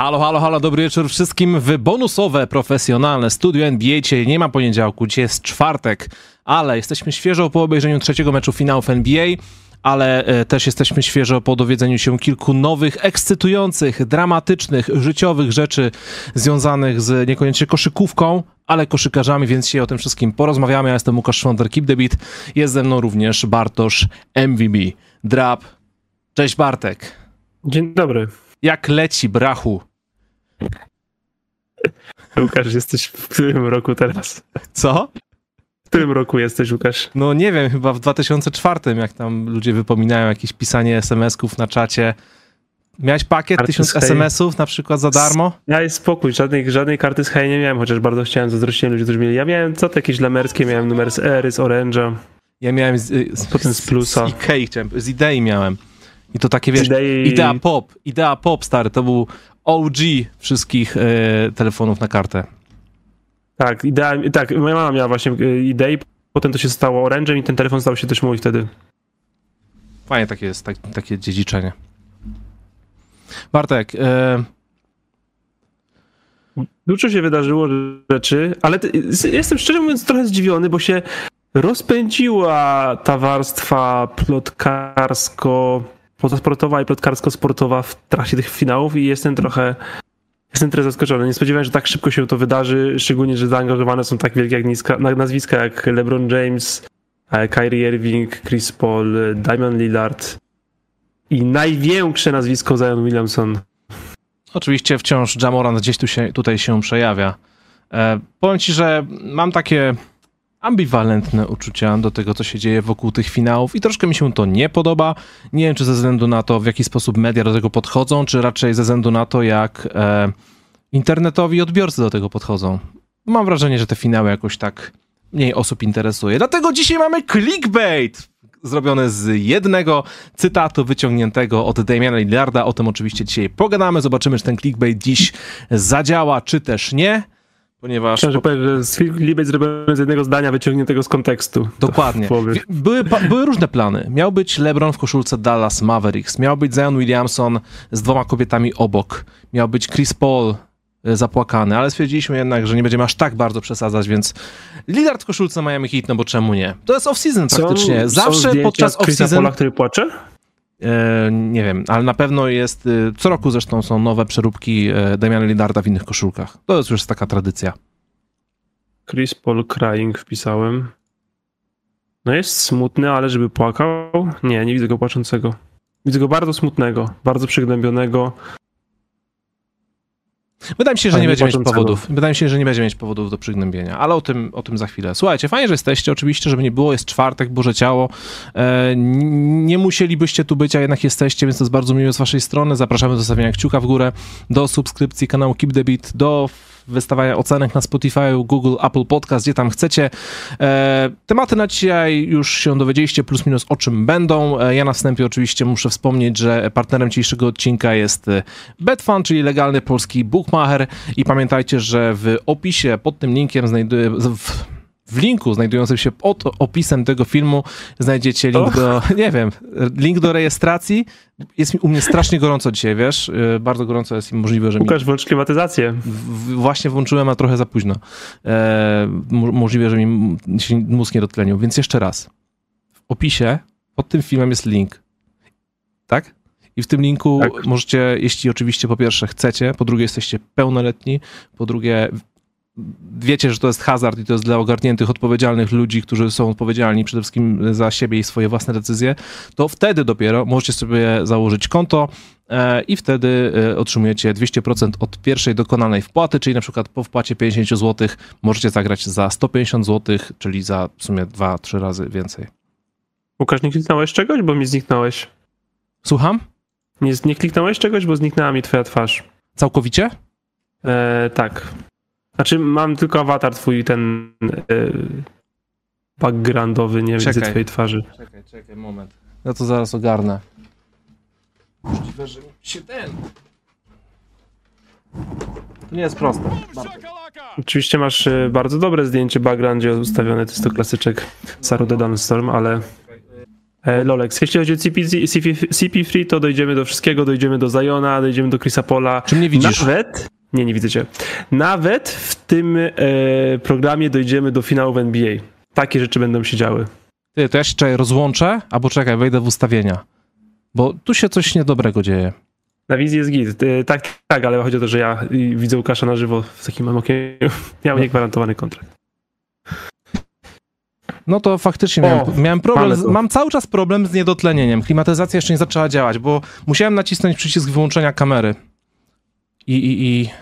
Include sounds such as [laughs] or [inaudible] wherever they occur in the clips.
Halo, halo, halo, dobry wieczór wszystkim w bonusowe, profesjonalne studio NBA. Dzisiaj nie ma poniedziałku, dzisiaj jest czwartek, ale jesteśmy świeżo po obejrzeniu trzeciego meczu finałów NBA, ale e, też jesteśmy świeżo po dowiedzeniu się kilku nowych, ekscytujących, dramatycznych, życiowych rzeczy związanych z niekoniecznie koszykówką, ale koszykarzami, więc dzisiaj o tym wszystkim porozmawiamy. Ja jestem Łukasz Szwonder, Keep the Beat. Jest ze mną również Bartosz MVB. Drap. Cześć Bartek. Dzień dobry. Jak leci, brachu? Łukasz, jesteś w którym roku teraz? Co? W którym roku jesteś, Łukasz? No nie wiem, chyba w 2004, jak tam ludzie wypominają jakieś pisanie SMS-ków na czacie. Miałeś pakiet, tysiąc. SMS-ów na przykład za darmo? Ja jest spokój, żadnej, żadnej karty z hej nie miałem, chociaż bardzo chciałem, zazdrościłem ludzi, którzy mieli. Ja miałem co to jakieś lamerskie, miałem numer z Ery, z Orange'a. Ja miałem z, z, Potem z Plusa. Z Ikei chciałem, z Idei miałem. I to takie, wiesz, Idei- Idea Pop, Idea Pop, stary, to był OG wszystkich e, telefonów na kartę. Tak, idea, tak, moja mama miała właśnie y, idei, potem to się stało Orange'em i ten telefon stał się też mój wtedy. Fajnie takie jest, tak, takie dziedziczenie. Bartek, e, Dużo się wydarzyło rzeczy, ale ty, jestem szczerze mówiąc trochę zdziwiony, bo się rozpędziła ta warstwa plotkarsko sportowa i plotkarsko-sportowa w trakcie tych finałów i jestem trochę jestem trochę zaskoczony. Nie spodziewałem się, że tak szybko się to wydarzy, szczególnie, że zaangażowane są tak wielkie jak niska, na- nazwiska jak LeBron James, e, Kyrie Irving, Chris Paul, Damian Lillard i największe nazwisko Zion Williamson. Oczywiście wciąż Jamorant gdzieś tu się, tutaj się przejawia. E, powiem ci, że mam takie ambiwalentne uczucia do tego, co się dzieje wokół tych finałów i troszkę mi się to nie podoba. Nie wiem, czy ze względu na to, w jaki sposób media do tego podchodzą, czy raczej ze względu na to, jak e, internetowi odbiorcy do tego podchodzą. Mam wrażenie, że te finały jakoś tak mniej osób interesuje. Dlatego dzisiaj mamy clickbait! Zrobione z jednego cytatu wyciągniętego od Damiana Lillarda. O tym oczywiście dzisiaj pogadamy. Zobaczymy, czy ten clickbait dziś zadziała, czy też nie. Ponieważ Chciałem, że powiem, że z clickbait zrobiony z jednego zdania wyciągniętego z kontekstu. Dokładnie. [laughs] Były, były różne plany. Miał być LeBron w koszulce Dallas Mavericks, miał być Zion Williamson z dwoma kobietami obok, miał być Chris Paul e, zapłakany, ale stwierdziliśmy jednak, że nie będziemy aż tak bardzo przesadzać, więc Lillard w koszulce Miami Heat, no bo czemu nie? To jest off-season praktycznie. Są, Zawsze są podczas off-season... Paula, który płacze? E, nie wiem, ale na pewno jest, e, co roku zresztą są nowe przeróbki e, Damiana Lillarda w innych koszulkach. To jest już taka tradycja. Chris Paul crying wpisałem. No jest smutny, ale żeby płakał? Nie, nie widzę go płaczącego. Widzę go bardzo smutnego, bardzo przygnębionego. Wydaje mi się, że nie będzie mieć powodów. Wydaje mi się, że nie będzie mieć powodów do przygnębienia, ale o tym, o tym za chwilę. Słuchajcie, fajnie, że jesteście. Oczywiście, żeby nie było, jest czwartek, Boże Ciało. E, nie musielibyście tu być, a jednak jesteście, więc to jest bardzo miłe z waszej strony. Zapraszamy do zostawienia kciuka w górę, do subskrypcji kanału Keep the Beat, do wystawiania ocenek na Spotify, Google, Apple Podcast, gdzie tam chcecie. E, tematy na dzisiaj już się dowiedzieliście, plus minus o czym będą. E, ja na wstępie oczywiście muszę wspomnieć, że partnerem dzisiejszego odcinka jest e, Betfan, czyli legalny polski bookmacher i pamiętajcie, że w opisie pod tym linkiem znajduje... W, w linku znajdującym się pod opisem tego filmu znajdziecie link do, nie wiem, link do rejestracji. Jest mi u mnie strasznie gorąco dzisiaj, wiesz? E, Bardzo gorąco jest i możliwe, że mi Łukasz, włącz klimatyzację. w- właśnie włączyłem, a trochę za późno. E, mo- możliwe, że mi się mózg nie dotlenił. Więc jeszcze raz. W opisie pod tym filmem jest link. Tak? I w tym linku Tak. możecie, jeśli oczywiście po pierwsze chcecie, po drugie jesteście pełnoletni, po drugie wiecie, że to jest hazard i to jest dla ogarniętych, odpowiedzialnych ludzi, którzy są odpowiedzialni przede wszystkim za siebie i swoje własne decyzje, to wtedy dopiero możecie sobie założyć konto e, i wtedy e, otrzymujecie 200% od pierwszej dokonanej wpłaty, czyli na przykład po wpłacie 50 zł możecie zagrać za 150 zł, czyli za w sumie 2-3 razy więcej. Łukasz, nie kliknąłeś czegoś, bo mi zniknąłeś. Słucham? Nie, nie kliknąłeś czegoś, bo zniknęła mi twoja twarz. Całkowicie? E, tak. Znaczy, mam tylko awatar twój, ten e, backgroundowy, nie widzę Czekaj. twojej twarzy. Czekaj, czekaj, moment. Ja to zaraz ogarnę. Możliwe, że się ten... To nie jest proste. Oczywiście masz e, bardzo dobre zdjęcie w backgroundzie ustawione, to jest to klasyczek Saru The Danstorm, ale E, Lolex. Jeśli chodzi o CP, CP, CP3, to dojdziemy do wszystkiego, dojdziemy do Ziona, dojdziemy do Chrisa Pola. Czy mnie widzisz? Nawet, nie, nie widzę cię. Nawet w tym e, programie dojdziemy do finału w NBA. Takie rzeczy będą się działy. Ty, to ja się czekaj, rozłączę, albo czekaj, wejdę w ustawienia. Bo tu się coś niedobrego dzieje. Na wizji jest git. E, tak, tak, ale chodzi o to, że ja widzę Łukasza na żywo w takim mam okiem. [laughs] Miał No. niegwarantowany kontrakt. No to faktycznie O, miałem, miałem problem, z, mam cały czas problem z niedotlenieniem. Klimatyzacja jeszcze nie zaczęła działać, bo musiałem nacisnąć przycisk wyłączenia kamery. I, i,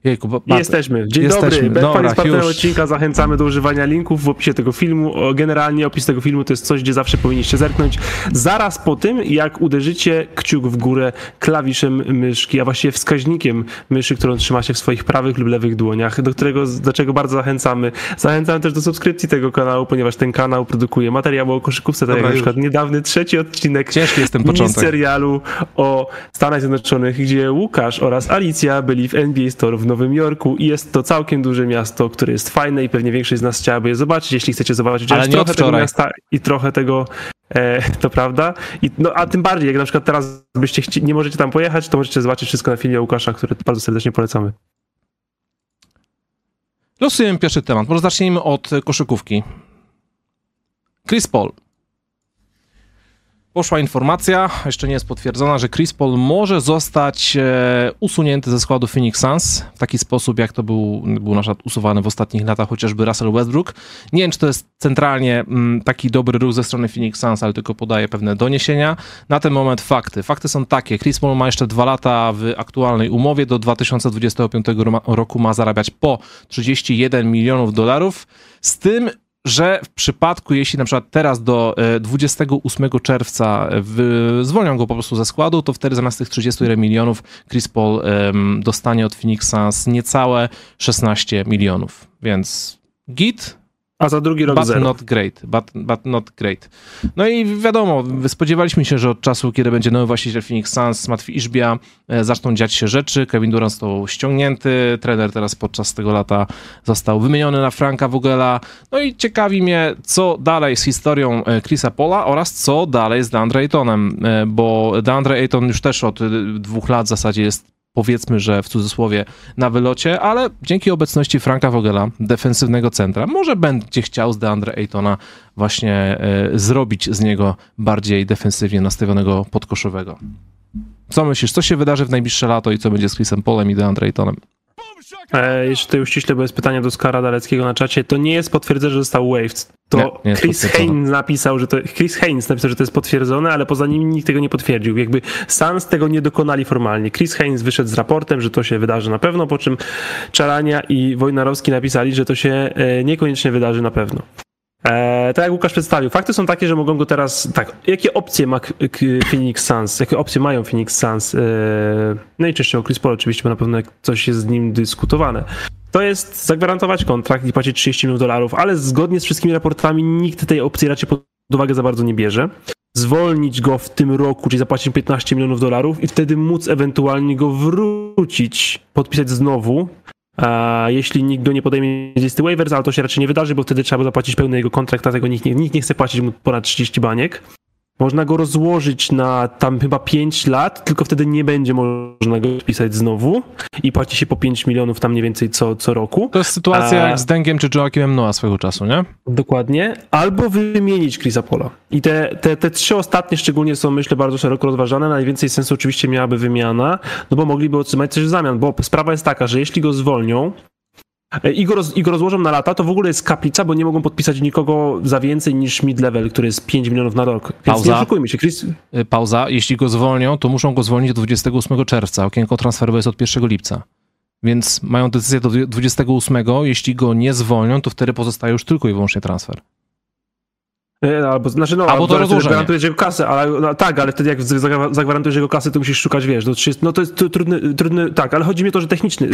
i... Jejku, bo, I jesteśmy. Dzień Jesteśmy. dobry. Dobra, jest partnerem odcinka. Zachęcamy do używania linków w opisie tego filmu. Generalnie opis tego filmu to jest coś, gdzie zawsze powinniście zerknąć. Zaraz po tym, jak uderzycie kciuk w górę klawiszem myszki, a właściwie wskaźnikiem myszy, którą trzymacie w swoich prawych lub lewych dłoniach, do którego, do czego bardzo zachęcamy. Zachęcamy też do subskrypcji tego kanału, ponieważ ten kanał produkuje materiały o koszykówce, tak jak Dobra, na już. przykład niedawny trzeci odcinek Ciężki jest ten mini początek. serialu o Stanach Zjednoczonych, gdzie Łukasz oraz Alicja byli w NBA Store w Nowym Jorku i jest to całkiem duże miasto, które jest fajne i pewnie większość z nas chciałaby je zobaczyć, jeśli chcecie zobaczyć chociaż trochę tego miasta i trochę tego, e, [laughs] to prawda, I, no a tym bardziej, jak na przykład teraz byście chci- nie możecie tam pojechać, to możecie zobaczyć wszystko na filmie Łukasza, który bardzo serdecznie polecamy. Losujemy pierwszy temat. Może zacznijmy od koszykówki. Chris Paul. Poszła informacja, jeszcze nie jest potwierdzona, że Chris Paul może zostać e, usunięty ze składu Phoenix Suns w taki sposób, jak to był, był na przykład usuwany w ostatnich latach chociażby Russell Westbrook. Nie wiem, czy to jest centralnie mm, taki dobry ruch ze strony Phoenix Suns, ale tylko podaje pewne doniesienia. Na ten moment fakty. Fakty są takie. Chris Paul ma jeszcze dwa lata w aktualnej umowie. Do 2025 ro- roku ma zarabiać po 31 milionów dolarów. Z tym, że w przypadku, jeśli na przykład teraz do e, 28 czerwca w, zwolnią go po prostu ze składu, to wtedy zamiast tych 31 milionów Chris Paul em, dostanie od Phoenix Suns niecałe 16 milionów. Więc git, A za drugi rok but zero. not great, but, but not great. No i wiadomo, spodziewaliśmy się, że od czasu, kiedy będzie nowy właściciel Phoenix Suns, Matwi Iżbia, e, zaczną dziać się rzeczy. Kevin Durant został ściągnięty, trener teraz podczas tego lata został wymieniony na Franka Vogela. No i ciekawi mnie, co dalej z historią e, Chrisa Pola oraz co dalej z DeAndre Aytonem, e, bo DeAndre Ayton już też od dwóch lat w zasadzie jest powiedzmy, że w cudzysłowie na wylocie, ale dzięki obecności Franka Vogela, defensywnego centra, może będzie chciał z DeAndre Aytona właśnie e, zrobić z niego bardziej defensywnie nastawionego podkoszowego. Co myślisz, co się wydarzy w najbliższe lato i co będzie z Chrisem Polem i DeAndre Aytonem? E, jeszcze uściśle, bo jest pytanie do Skara Daleckiego na czacie. To nie jest potwierdzone, że został waived. To Nie, nie Chris. Haynes napisał, że to Chris Haynes napisał, że to jest potwierdzone, ale poza nim nikt tego nie potwierdził. Jakby Suns tego nie dokonali formalnie. Chris Haynes wyszedł z raportem, że to się wydarzy na pewno, po czym Czarania i Wojnarowski napisali, że to się e, niekoniecznie wydarzy na pewno. E, tak jak Łukasz przedstawił, fakty są takie, że mogą go teraz. Tak, jakie opcje ma Phoenix Suns? Jakie opcje mają Phoenix Suns? E, no i częściowo Chris Paul oczywiście, bo na pewno coś jest z nim dyskutowane. To jest zagwarantować kontrakt i płacić 30 milionów dolarów, ale zgodnie z wszystkimi raportami nikt tej opcji raczej pod uwagę za bardzo nie bierze. Zwolnić go w tym roku, czyli zapłacić 15 milionów dolarów i wtedy móc ewentualnie go wrócić, podpisać znowu, a jeśli nikt go nie podejmie z listy waivers, ale to się raczej nie wydarzy, bo wtedy trzeba zapłacić pełny jego kontrakt, dlatego nikt nie, nikt nie chce płacić mu ponad 30 baniek. Można go rozłożyć na tam chyba 5 lat, tylko wtedy nie będzie można go podpisać znowu i płaci się po 5 milionów tam mniej więcej co, co roku. To jest sytuacja A- jak z Dengiem czy Joaquimem Noah swego czasu, nie? Dokładnie. Albo wymienić Chrisa Pola. I te, te, te trzy ostatnie szczególnie są, myślę, bardzo szeroko rozważane. Najwięcej sensu oczywiście miałaby wymiana, no bo mogliby otrzymać coś w zamian, bo sprawa jest taka, że jeśli go zwolnią i go, roz, i go rozłożą na lata, to w ogóle jest kaplica, bo nie mogą podpisać nikogo za więcej niż mid-level, który jest 5 milionów na rok. Więc Pauza. nie oszukujmy się. Chris, Y, Pauza. Jeśli go zwolnią, to muszą go zwolnić do 28 czerwca. Okienko transferowe jest od 1 lipca. Więc mają decyzję do 28. Jeśli go nie zwolnią, to wtedy pozostaje już tylko i wyłącznie transfer. E, Albo, znaczy no, Albo to rozłożenie. gwarantujesz jego kasę, ale no, tak, ale wtedy jak zagwarantujesz jego kasę, to musisz szukać, wiesz, do 30, no to jest trudny, trudny, tak, ale chodzi mi o to, że techniczny,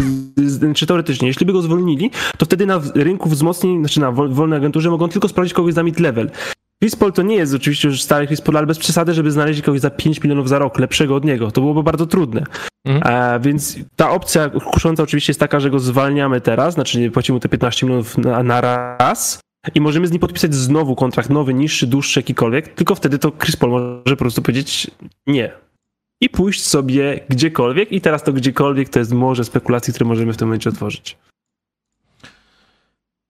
czy teoretycznie, jeśli by go zwolnili, to wtedy na rynku wzmocnień, znaczy na wol- wolnej agenturze mogą tylko sprawdzić kogoś za mid-level. Chris Paul to nie jest oczywiście już stary Chris ale bez przesady, żeby znaleźć kogoś za 5 milionów za rok, lepszego od niego. To byłoby bardzo trudne. Mhm. E, więc ta opcja kusząca oczywiście jest taka, że go zwalniamy teraz, znaczy płacimy mu te 15 milionów na, na raz i możemy z nim podpisać znowu kontrakt nowy, niższy, dłuższy, jakikolwiek, tylko wtedy to Chris Paul może po prostu powiedzieć nie. I pójść sobie gdziekolwiek i teraz to gdziekolwiek to jest morze spekulacji, które możemy w tym momencie otworzyć.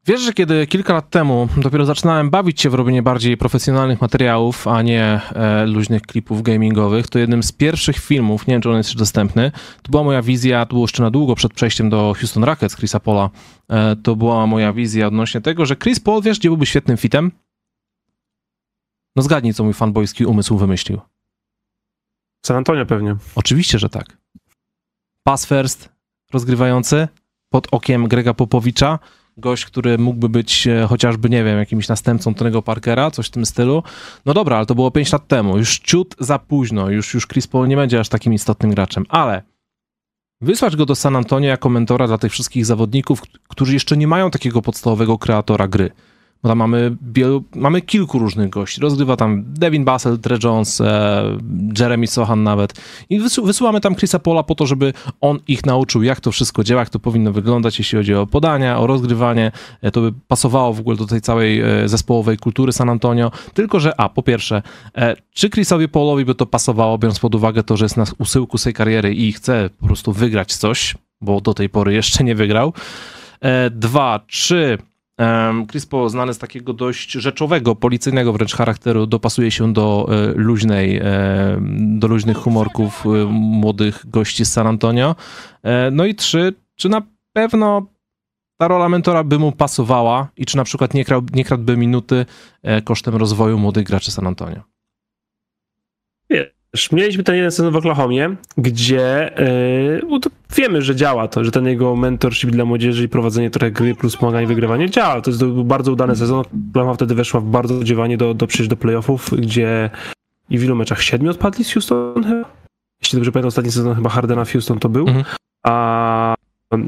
Wiesz, że kiedy kilka lat temu dopiero zaczynałem bawić się w robienie bardziej profesjonalnych materiałów, a nie e, luźnych klipów gamingowych, to jednym z pierwszych filmów, nie wiem czy on jest jeszcze dostępny, to była moja wizja, to było jeszcze na długo przed przejściem do Houston Rockets Chrisa Paula, e, to była moja wizja odnośnie tego, że Chris Paul, wiesz, gdzie byłby świetnym fitem? No zgadnij, co mój fanboyski umysł wymyślił. San Antonio pewnie. Oczywiście, że tak. Pass first, rozgrywający, pod okiem Grega Popowicza, gość, który mógłby być e, chociażby, nie wiem, jakimś następcą Tonego Parkera, coś w tym stylu. No dobra, ale to było 5 lat temu, już ciut za późno, już, już Chris Paul nie będzie aż takim istotnym graczem, ale wysłać go do San Antonio jako mentora dla tych wszystkich zawodników, którzy jeszcze nie mają takiego podstawowego kreatora gry. Bo tam mamy, wielu, mamy kilku różnych gości. Rozgrywa tam Devin Bassel, Tre Jones, e, Jeremy Sohan nawet. I wysu, wysyłamy tam Chrisa Pola po to, żeby on ich nauczył, jak to wszystko działa, jak to powinno wyglądać, jeśli chodzi o podania, o rozgrywanie. E, to by pasowało w ogóle do tej całej e, zespołowej kultury San Antonio. Tylko, że a, po pierwsze, e, czy Chrisowi Paulowi by to pasowało, biorąc pod uwagę to, że jest na usyłku swojej kariery i chce po prostu wygrać coś, bo do tej pory jeszcze nie wygrał. E, dwa, czy Chris Paul, znany z takiego dość rzeczowego, policyjnego wręcz charakteru, dopasuje się do e, luźnej, e, do luźnych humorków e, młodych gości z San Antonio. No i trzy, czy na pewno ta rola mentora by mu pasowała i czy na przykład nie, krał, nie kradłby minuty kosztem rozwoju młodych graczy San Antonio? Mieliśmy ten jeden sezon w Oklahomie, gdzie yy, wiemy, że działa to, że ten jego mentorship dla młodzieży i prowadzenie trochę gry plus pomaganie wygrywanie działa. To jest był bardzo udany sezon. Oklahoma wtedy weszła w bardzo dziewanie do, do przejść do playoffów, gdzie i w ilu meczach? Siedmiu odpadli z Houston chyba? Jeśli dobrze pamiętam, ostatni sezon chyba Hardena w Houston to był. Mhm. A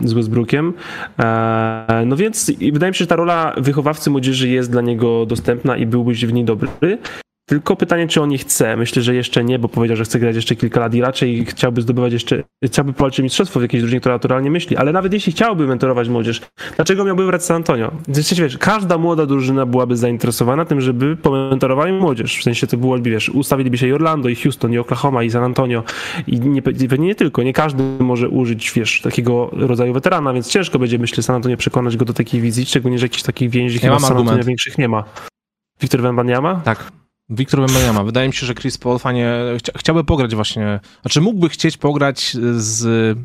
z Westbrookiem. E, no więc wydaje mi się, że ta rola wychowawcy młodzieży jest dla niego dostępna i byłbyś w niej dobry. Tylko pytanie, czy on nie chce. Myślę, że jeszcze nie, bo powiedział, że chce grać jeszcze kilka lat i raczej chciałby zdobywać jeszcze, chciałby powalczyć mistrzostwo w jakiejś drużynie, która naturalnie myśli. Ale nawet jeśli chciałby mentorować młodzież, dlaczego miałby wracać San Antonio? Wiesz, wiesz, każda młoda drużyna byłaby zainteresowana tym, żeby pomentorowali młodzież. W sensie to byłoby, wiesz, ustawiliby się i Orlando, i Houston, i Oklahoma, i San Antonio. I nie, pewnie nie tylko. Nie każdy może użyć, wiesz, takiego rodzaju weterana, więc ciężko będzie, myślę, San Antonio przekonać go do takiej wizji, szczególnie, że jakichś takich więzi ja chyba San Antonio większych nie ma. Wiktor Wembanyama? Tak. Wiktor Wembanyama. Wydaje mi się, że Chris Paul fajnie chcia, chciałby pograć właśnie, znaczy mógłby chcieć pograć z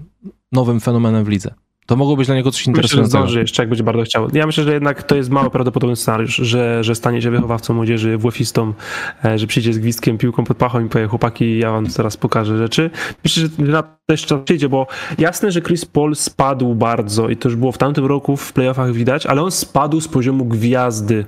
nowym fenomenem w lidze. To mogło być dla niego coś interesującego. Myślę, że jeszcze, jak będzie bardzo chciał. Ja myślę, że jednak to jest mało prawdopodobny scenariusz, że, że stanie się wychowawcą młodzieży, włefistą, e, że przyjdzie z gwizdkiem, piłką pod pachą i powie chłopaki, ja wam teraz pokażę rzeczy. Myślę, że na to jeszcze przyjdzie, bo jasne, że Chris Paul spadł bardzo i to już było w tamtym roku w playoffach widać, ale on spadł z poziomu gwiazdy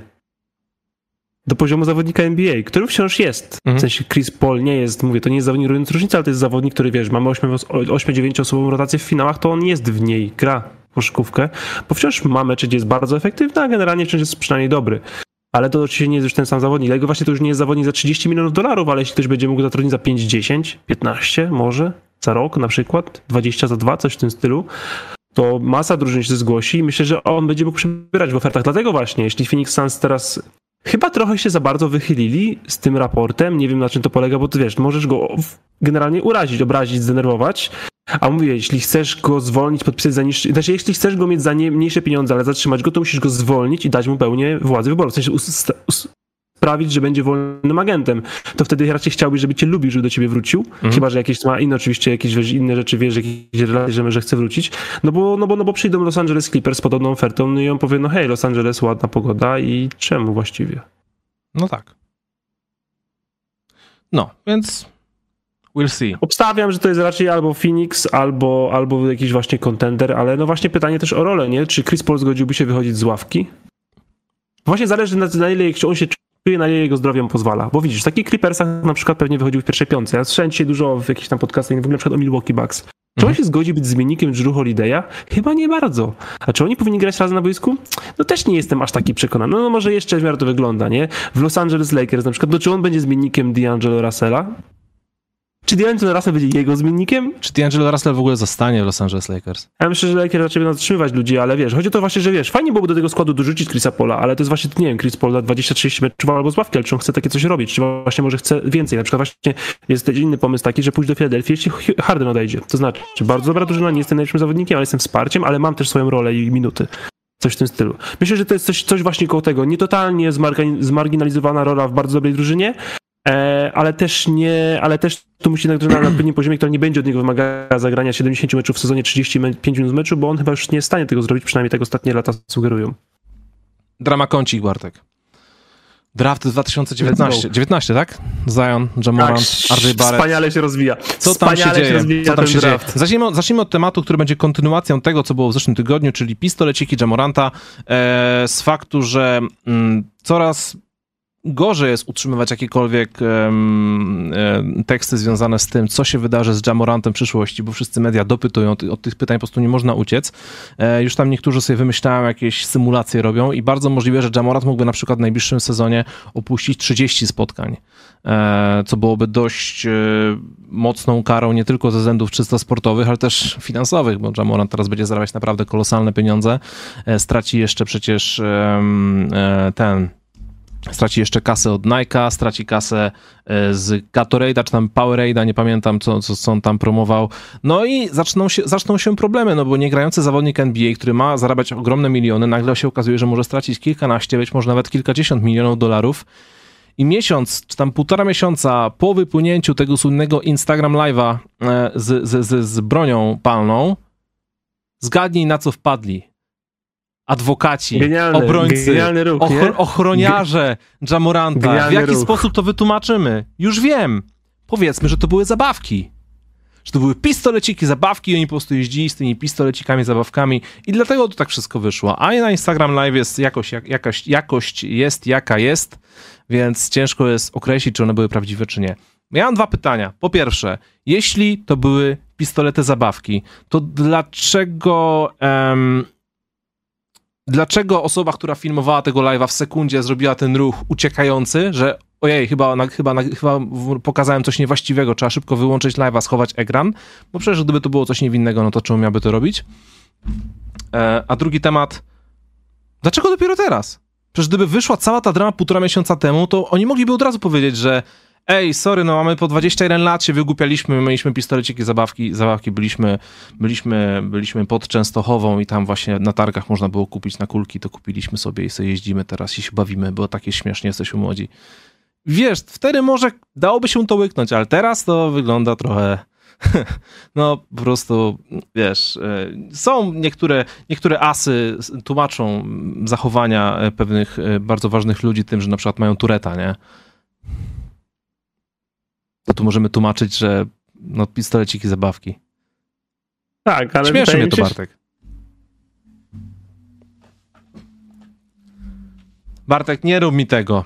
do poziomu zawodnika NBA, który wciąż jest. Mhm. W sensie Chris Paul nie jest, mówię, to nie jest zawodnik robiący różnicę, ale to jest zawodnik, który wiesz, mamy 8-9 osobową rotację w finałach, to on jest w niej, gra koszykówkę, bo wciąż ma mecze, gdzie jest bardzo efektywny, a generalnie wciąż jest przynajmniej dobry. Ale to oczywiście nie jest już ten sam zawodnik. Dlatego właśnie to już nie jest zawodnik za 30 milionów dolarów, ale jeśli ktoś będzie mógł zatrudnić za 5, 10, 15 może, za rok na przykład, 20 za 2, coś w tym stylu, to masa drużyn się zgłosi i myślę, że on będzie mógł przebierać w ofertach. Dlatego właśnie, jeśli Phoenix Suns teraz Chyba trochę się za bardzo wychylili z tym raportem. Nie wiem na czym to polega, bo ty wiesz, możesz go generalnie urazić, obrazić, zdenerwować. A mówię, jeśli chcesz go zwolnić, podpisać za niższy. Znaczy, jeśli chcesz go mieć za nie, mniejsze pieniądze, ale zatrzymać go, to musisz go zwolnić i dać mu pełnię władzy wyboru. W sensie sprawić, że będzie wolnym agentem, to wtedy raczej chciałbyś, żeby cię lubił, żeby do ciebie wrócił. Mhm. Chyba, że jakieś ma inne, oczywiście jakieś wiesz, inne rzeczy, wiesz, jakieś relacje, że, że chce wrócić. No bo, no, bo, no bo przyjdą Los Angeles Clippers z podobną ofertą no i on powie, no hej, Los Angeles, ładna pogoda i czemu właściwie? No tak. No, więc we'll see. Obstawiam, że to jest raczej albo Phoenix, albo, albo jakiś właśnie kontender, ale no właśnie pytanie też o rolę, nie? Czy Chris Paul zgodziłby się wychodzić z ławki? Właśnie zależy na, na ile on się na ile jego zdrowie mu pozwala. Bo widzisz, w takich Clippersach na przykład pewnie wychodził w pierwszej piątce. Ja słyszałem dzisiaj dużo w jakichś tam podcastach, w ogóle na przykład o Milwaukee Bucks. Czy on mhm. się zgodzi być zmiennikiem Drew Holiday'a? Chyba nie bardzo. A czy oni powinni grać razem na boisku? No też nie jestem aż taki przekonany. No, no może jeszcze w miarę to wygląda, nie? W Los Angeles Lakers na przykład, to czy on będzie zmiennikiem D'Angelo Russella? Czy D'Angelo Russell będzie jego zmiennikiem? Czy D'Angelo Russell w ogóle zostanie w Los Angeles Lakers? Ja myślę, że Lakers raczej będą zatrzymywać ludzi, ale wiesz, chodzi o to właśnie, że wiesz, fajnie byłoby do tego składu dorzucić Chrisa Pola, ale to jest właśnie, nie wiem, Chris Paul na 20-30 meczów albo z ławki, ale czy on chce takie coś robić, czy właśnie może chce więcej. Na przykład właśnie jest inny pomysł taki, że pójść do Filadelfii, jeśli Harden odejdzie. To znaczy, bardzo dobra drużyna, nie jestem najlepszym zawodnikiem, ale jestem wsparciem, ale mam też swoją rolę i minuty. Coś w tym stylu. Myślę, że to jest coś, coś właśnie koło tego. Nie totalnie zmarginalizowana rola w bardzo dobrej drużynie, ale też nie, ale też tu musi na, na odpowiednim poziomie, która nie będzie od niego wymagała zagrania 70 meczów w sezonie 35 minut meczu, bo on chyba już nie jest w stanie tego zrobić, przynajmniej tak ostatnie lata sugerują. Drama kącik, Bartek. Draft 2019. 19, tak? Zion, Jamorant, tak, RJ Barrett. Wspaniale się rozwija. Co tam się dzieje? Się co tam się dzieje? Zacznijmy, zacznijmy, od tematu, który będzie kontynuacją tego, co było w zeszłym tygodniu, czyli pistoleciki Jamoranta e, z faktu, że mm, coraz gorzej jest utrzymywać jakiekolwiek um, teksty związane z tym, co się wydarzy z Jamorantem w przyszłości, bo wszyscy media dopytują, od tych pytań po prostu nie można uciec. E, już tam niektórzy sobie wymyślają, jakieś symulacje robią i bardzo możliwe, że Jamorant mógłby na przykład w najbliższym sezonie opuścić 30 spotkań, e, co byłoby dość e, mocną karą nie tylko ze względów czysto sportowych, ale też finansowych, bo Jamorant teraz będzie zarabiać naprawdę kolosalne pieniądze. E, straci jeszcze przecież e, ten straci jeszcze kasę od Nike'a, straci kasę e, z Gatorade'a, czy tam Powerade'a, nie pamiętam, co, co, co on tam promował. No i zaczną się, zaczną się problemy, no bo niegrający zawodnik NBA, który ma zarabiać ogromne miliony, nagle się okazuje, że może stracić kilkanaście, być może nawet kilkadziesiąt milionów dolarów. I miesiąc, czy tam półtora miesiąca po wypłynięciu tego słynnego Instagram Live'a e, z, z, z, z bronią palną, zgadnij na co wpadli adwokaci, genialny, obrońcy, genialny ruch, ochro ochroniarze Jamoranta. Genialny w jaki ruch. sposób to wytłumaczymy? Już wiem. Powiedzmy, że to były zabawki. Że to były pistoleciki, zabawki i oni po prostu jeździli z tymi pistolecikami, zabawkami i dlatego to tak wszystko wyszło. A na Instagram Live jest jakość, jak, jakaś, jakość jest jaka jest, więc ciężko jest określić, czy one były prawdziwe, czy nie. Ja mam dwa pytania. Po pierwsze, jeśli to były pistolety zabawki, to dlaczego... Um, dlaczego osoba, która filmowała tego live'a w sekundzie zrobiła ten ruch uciekający, że ojej, chyba, na, chyba, na, chyba pokazałem coś niewłaściwego, trzeba szybko wyłączyć live'a, schować ekran, bo przecież gdyby to było coś niewinnego, no to czemu miałby to robić? E, a drugi temat, dlaczego dopiero teraz? Przecież gdyby wyszła cała ta drama półtora miesiąca temu, to oni mogliby od razu powiedzieć, że ej, sorry, no mamy po 21 lat, się wygłupialiśmy, mieliśmy pistoleciki, zabawki, zabawki, byliśmy, byliśmy, byliśmy pod Częstochową i tam właśnie na targach można było kupić na kulki, to kupiliśmy sobie i sobie jeździmy teraz i się bawimy, bo takie śmiesznie jesteśmy młodzi. Wiesz, wtedy może dałoby się to łyknąć, ale teraz to wygląda trochę... [laughs] No, po prostu, wiesz, e, są niektóre, niektóre asy tłumaczą zachowania e, pewnych e, bardzo ważnych ludzi tym, że na przykład mają tureta, nie? Tu możemy tłumaczyć, że no, pistoleciki zabawki. Tak, ale... Śmieszy mnie to, Bartek. Bartek, nie rób mi tego.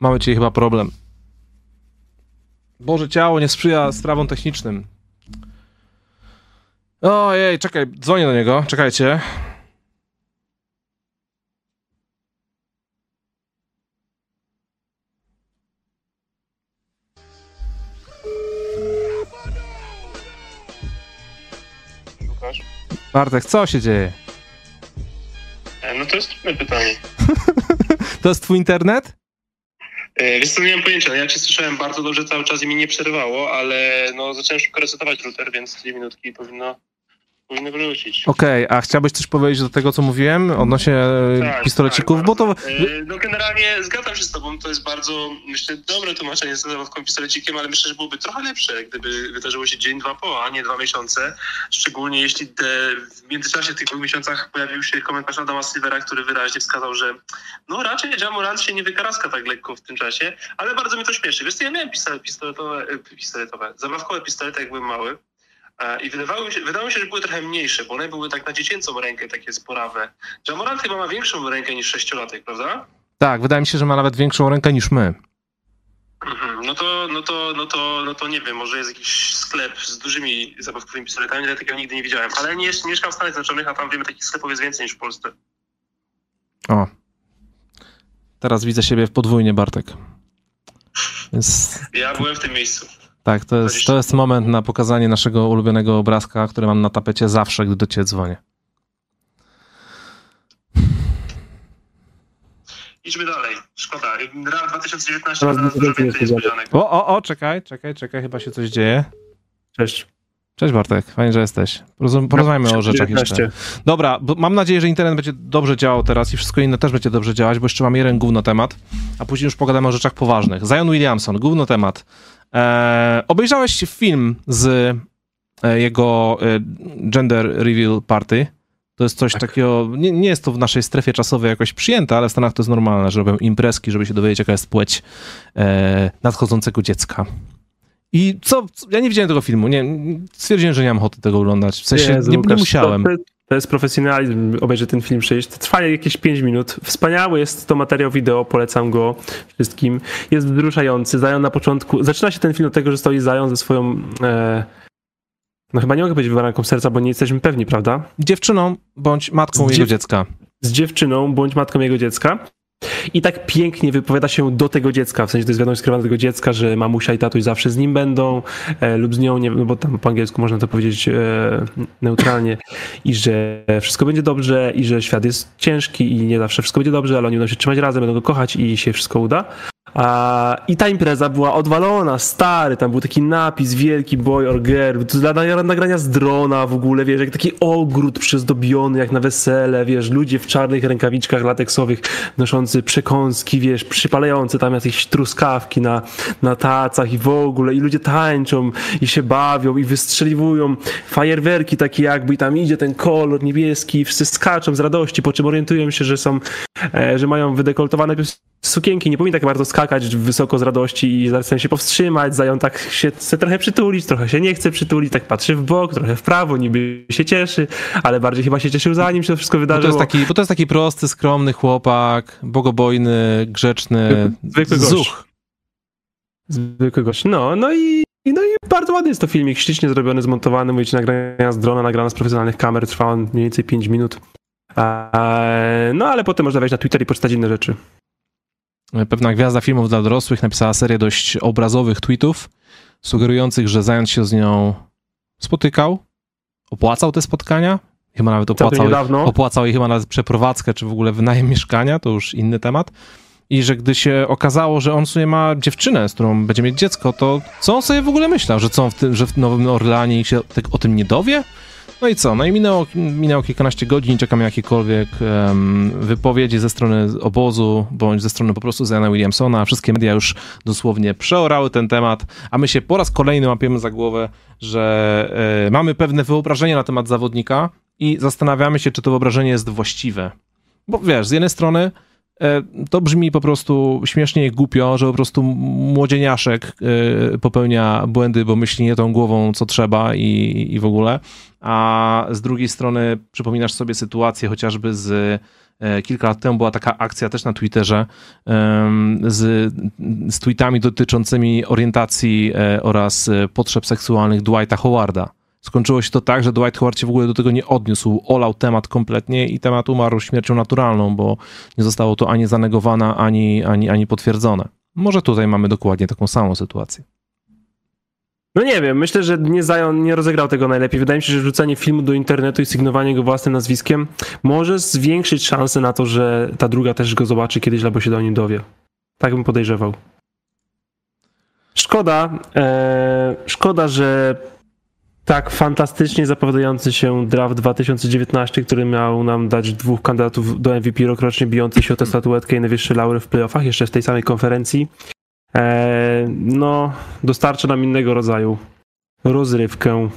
Mamy dzisiaj chyba problem. Boże, ciało nie sprzyja sprawom technicznym. Ojej, czekaj, dzwonię do niego, czekajcie. Bartek, co się dzieje? E, no to jest trudne pytanie. [laughs] to jest twój internet? E, wiesz co, nie mam pojęcia. Ja cię słyszałem bardzo dobrze cały czas i mi nie przerywało, ale no zacząłem szybko resetować router, więc dwie minutki powinno powinny wrócić. Okej, a chciałbyś coś powiedzieć do tego, co mówiłem odnośnie e, tak, pistolecików? Tak, bo to... E, no generalnie zgadzam się z tobą, to jest bardzo, myślę, dobre tłumaczenie z zabawką pistolecikiem, ale myślę, że byłoby trochę lepsze, gdyby wydarzyło się dzień, dwa po, a nie dwa miesiące. Szczególnie jeśli te, w międzyczasie w tych dwóch miesiącach pojawił się komentarz Adama Silvera, który wyraźnie wskazał, że no raczej Jamorant się nie wykaraska tak lekko w tym czasie, ale bardzo mi to śmieszy. Wiesz co, ja miałem pistoletowe, e, pistoletowe zabawkowe pistolety, jak byłem mały. I wydawało mi, się, wydało mi się, że były trochę mniejsze, bo one były tak na dziecięcą rękę, takie sporawe. Jamorant chyba ma większą rękę niż sześciolatek, prawda? Tak, wydaje mi się, że ma nawet większą rękę niż my. Mhm, no to, no to, no to, no to nie wiem, może jest jakiś sklep z dużymi zabawkowymi pistoletami, ale takiego nigdy nie widziałem. Ale nie, mieszkam w Stanach Zjednoczonych, a tam wiemy, takich sklepów jest więcej niż w Polsce. O. Teraz widzę siebie w podwójnie, Bartek. Więc Ja byłem w tym miejscu. Tak, to jest, to jest moment na pokazanie naszego ulubionego obrazka, który mam na tapecie zawsze, gdy do ciebie dzwonię. Idźmy dalej. Szkoda. Real 2019 Teraz ma teraz dużo więcej więcej niespodzianek. niespodzianek. O, o, o, czekaj, czekaj, czekaj, chyba się coś dzieje. Cześć. Cześć Bartek, fajnie, że jesteś. Porozum- Porozmawiajmy o rzeczach jeszcze. 19. Dobra, bo mam nadzieję, że internet będzie dobrze działał teraz i wszystko inne też będzie dobrze działać, bo jeszcze mam jeden gówno temat, a później już pogadamy o rzeczach poważnych. Zion Williamson, gówno temat. Eee, obejrzałeś film z e, jego e, gender reveal party. To jest coś Tak. takiego, nie, nie jest to w naszej strefie czasowej jakoś przyjęte, ale w Stanach to jest normalne, że robią imprezki, żeby się dowiedzieć, jaka jest płeć e, nadchodzącego dziecka. I co, co- ja nie widziałem tego filmu, nie, stwierdziłem, że nie mam ochoty tego oglądać, w sensie Jezu, nie, nie Łukasz, musiałem. To, to jest profesjonalizm, obejrzeć ten film przejść. To trwa jakieś 5 minut. Wspaniały jest to materiał wideo, polecam go wszystkim. Jest wzruszający. Zajon na początku. Zaczyna się ten film od tego, że stoi Zajon ze swoją. E, no chyba nie mogę powiedzieć wywaranką serca, bo nie jesteśmy pewni, prawda? dziewczyną bądź matką Z jego dziew- dziecka. Z dziewczyną bądź matką jego dziecka. I tak pięknie wypowiada się do tego dziecka, w sensie to jest wiadomość skierowana do tego dziecka, że mamusia i tatuś zawsze z nim będą e, lub z nią, nie, no bo tam po angielsku można to powiedzieć e, neutralnie i że wszystko będzie dobrze i że świat jest ciężki i nie zawsze wszystko będzie dobrze, ale oni będą się trzymać razem, będą go kochać i się wszystko uda. I ta impreza była odwalona, stary, tam był taki napis wielki boy or girl, dla nagrania z drona w ogóle, wiesz, jak taki ogród przyzdobiony, jak na wesele, wiesz, ludzie w czarnych rękawiczkach lateksowych noszący przekąski, wiesz, przypalający tam jakieś truskawki na, na tacach i w ogóle, i ludzie tańczą i się bawią i wystrzeliwują fajerwerki takie jakby i tam idzie ten kolor niebieski, wszyscy skaczą z radości, po czym orientują się, że są, e, że mają wydekoltowane sukienki, nie powinni tak bardzo skakać wysoko z radości i zaczynają się powstrzymać, zają tak się chce trochę przytulić, trochę się nie chce przytulić, tak patrzy w bok, trochę w prawo, niby się cieszy, ale bardziej chyba się cieszył zanim się to wszystko Bo wydarzyło. to, jest taki, bo to jest taki prosty, skromny chłopak, bogobojny, grzeczny, Zwykły gość. zuch. Zwykły gość. No, no i, no i bardzo ładny jest to filmik, ślicznie zrobiony, zmontowany, mówicie, nagrania z drona, nagrana z profesjonalnych kamer, trwa on mniej więcej 5 minut. Eee, no ale potem można wejść na Twitter i poczytać inne rzeczy. Pewna gwiazda filmów dla dorosłych napisała serię dość obrazowych tweetów, sugerujących, że zając się z nią spotykał, opłacał te spotkania, chyba nawet opłacał, niedawno. opłacał jej chyba nawet przeprowadzkę, czy w ogóle wynajem [laughs] mieszkania, to już inny temat. I że gdy się okazało, że on sobie ma dziewczynę, z którą będzie mieć dziecko, to co on sobie w ogóle myślał? Że co, on w tym, że w Nowym Orleanie się tak o tym nie dowie? No i co? No i minęło, minęło kilkanaście godzin, czekam jakiekolwiek em, wypowiedzi ze strony obozu, bądź ze strony po prostu Zana Williamsona. Wszystkie media już dosłownie przeorały ten temat, a my się po raz kolejny łapiemy za głowę, że e, mamy pewne wyobrażenie na temat zawodnika i zastanawiamy się, czy to wyobrażenie jest właściwe. Bo wiesz, z jednej strony e, to brzmi po prostu śmiesznie i głupio, że po prostu młodzieniaszek e, popełnia błędy, bo myśli nie tą głową, co trzeba i, i w ogóle, a z drugiej strony przypominasz sobie sytuację chociażby z e, kilka lat temu była taka akcja też na Twitterze z, z tweetami dotyczącymi orientacji e, oraz e, potrzeb seksualnych Dwighta Howarda. Skończyło się to tak, że Dwight Howard się w ogóle do tego nie odniósł, olał temat kompletnie i temat umarł śmiercią naturalną, bo nie zostało to ani zanegowane, ani, ani, ani potwierdzone. Może tutaj mamy dokładnie taką samą sytuację. No nie wiem, myślę, że nie, Zion nie rozegrał tego najlepiej. Wydaje mi się, że rzucenie filmu do internetu i sygnowanie go własnym nazwiskiem może zwiększyć szanse na to, że ta druga też go zobaczy kiedyś albo się do nim dowie. Tak bym podejrzewał. Szkoda, e, szkoda, że tak fantastycznie zapowiadający się draft 2019, który miał nam dać dwóch kandydatów do MVP rokrocznie bijących się o tę statuetkę i najwyższe laury w playoffach, jeszcze w tej samej konferencji, e, no, dostarcza nam innego rodzaju rozrywkę.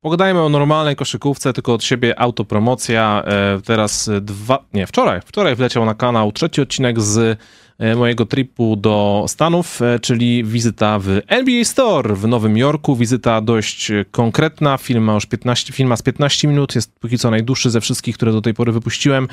Pogadajmy o normalnej koszykówce, tylko od siebie autopromocja. E, Teraz dwa, nie, wczoraj, wczoraj wleciał na kanał trzeci odcinek z mojego tripu do Stanów, e, czyli wizyta w NBA Store w Nowym Jorku. Wizyta dość e, konkretna, film ma już 15, film ma z 15 minut, jest póki co najdłuższy ze wszystkich, które do tej pory wypuściłem.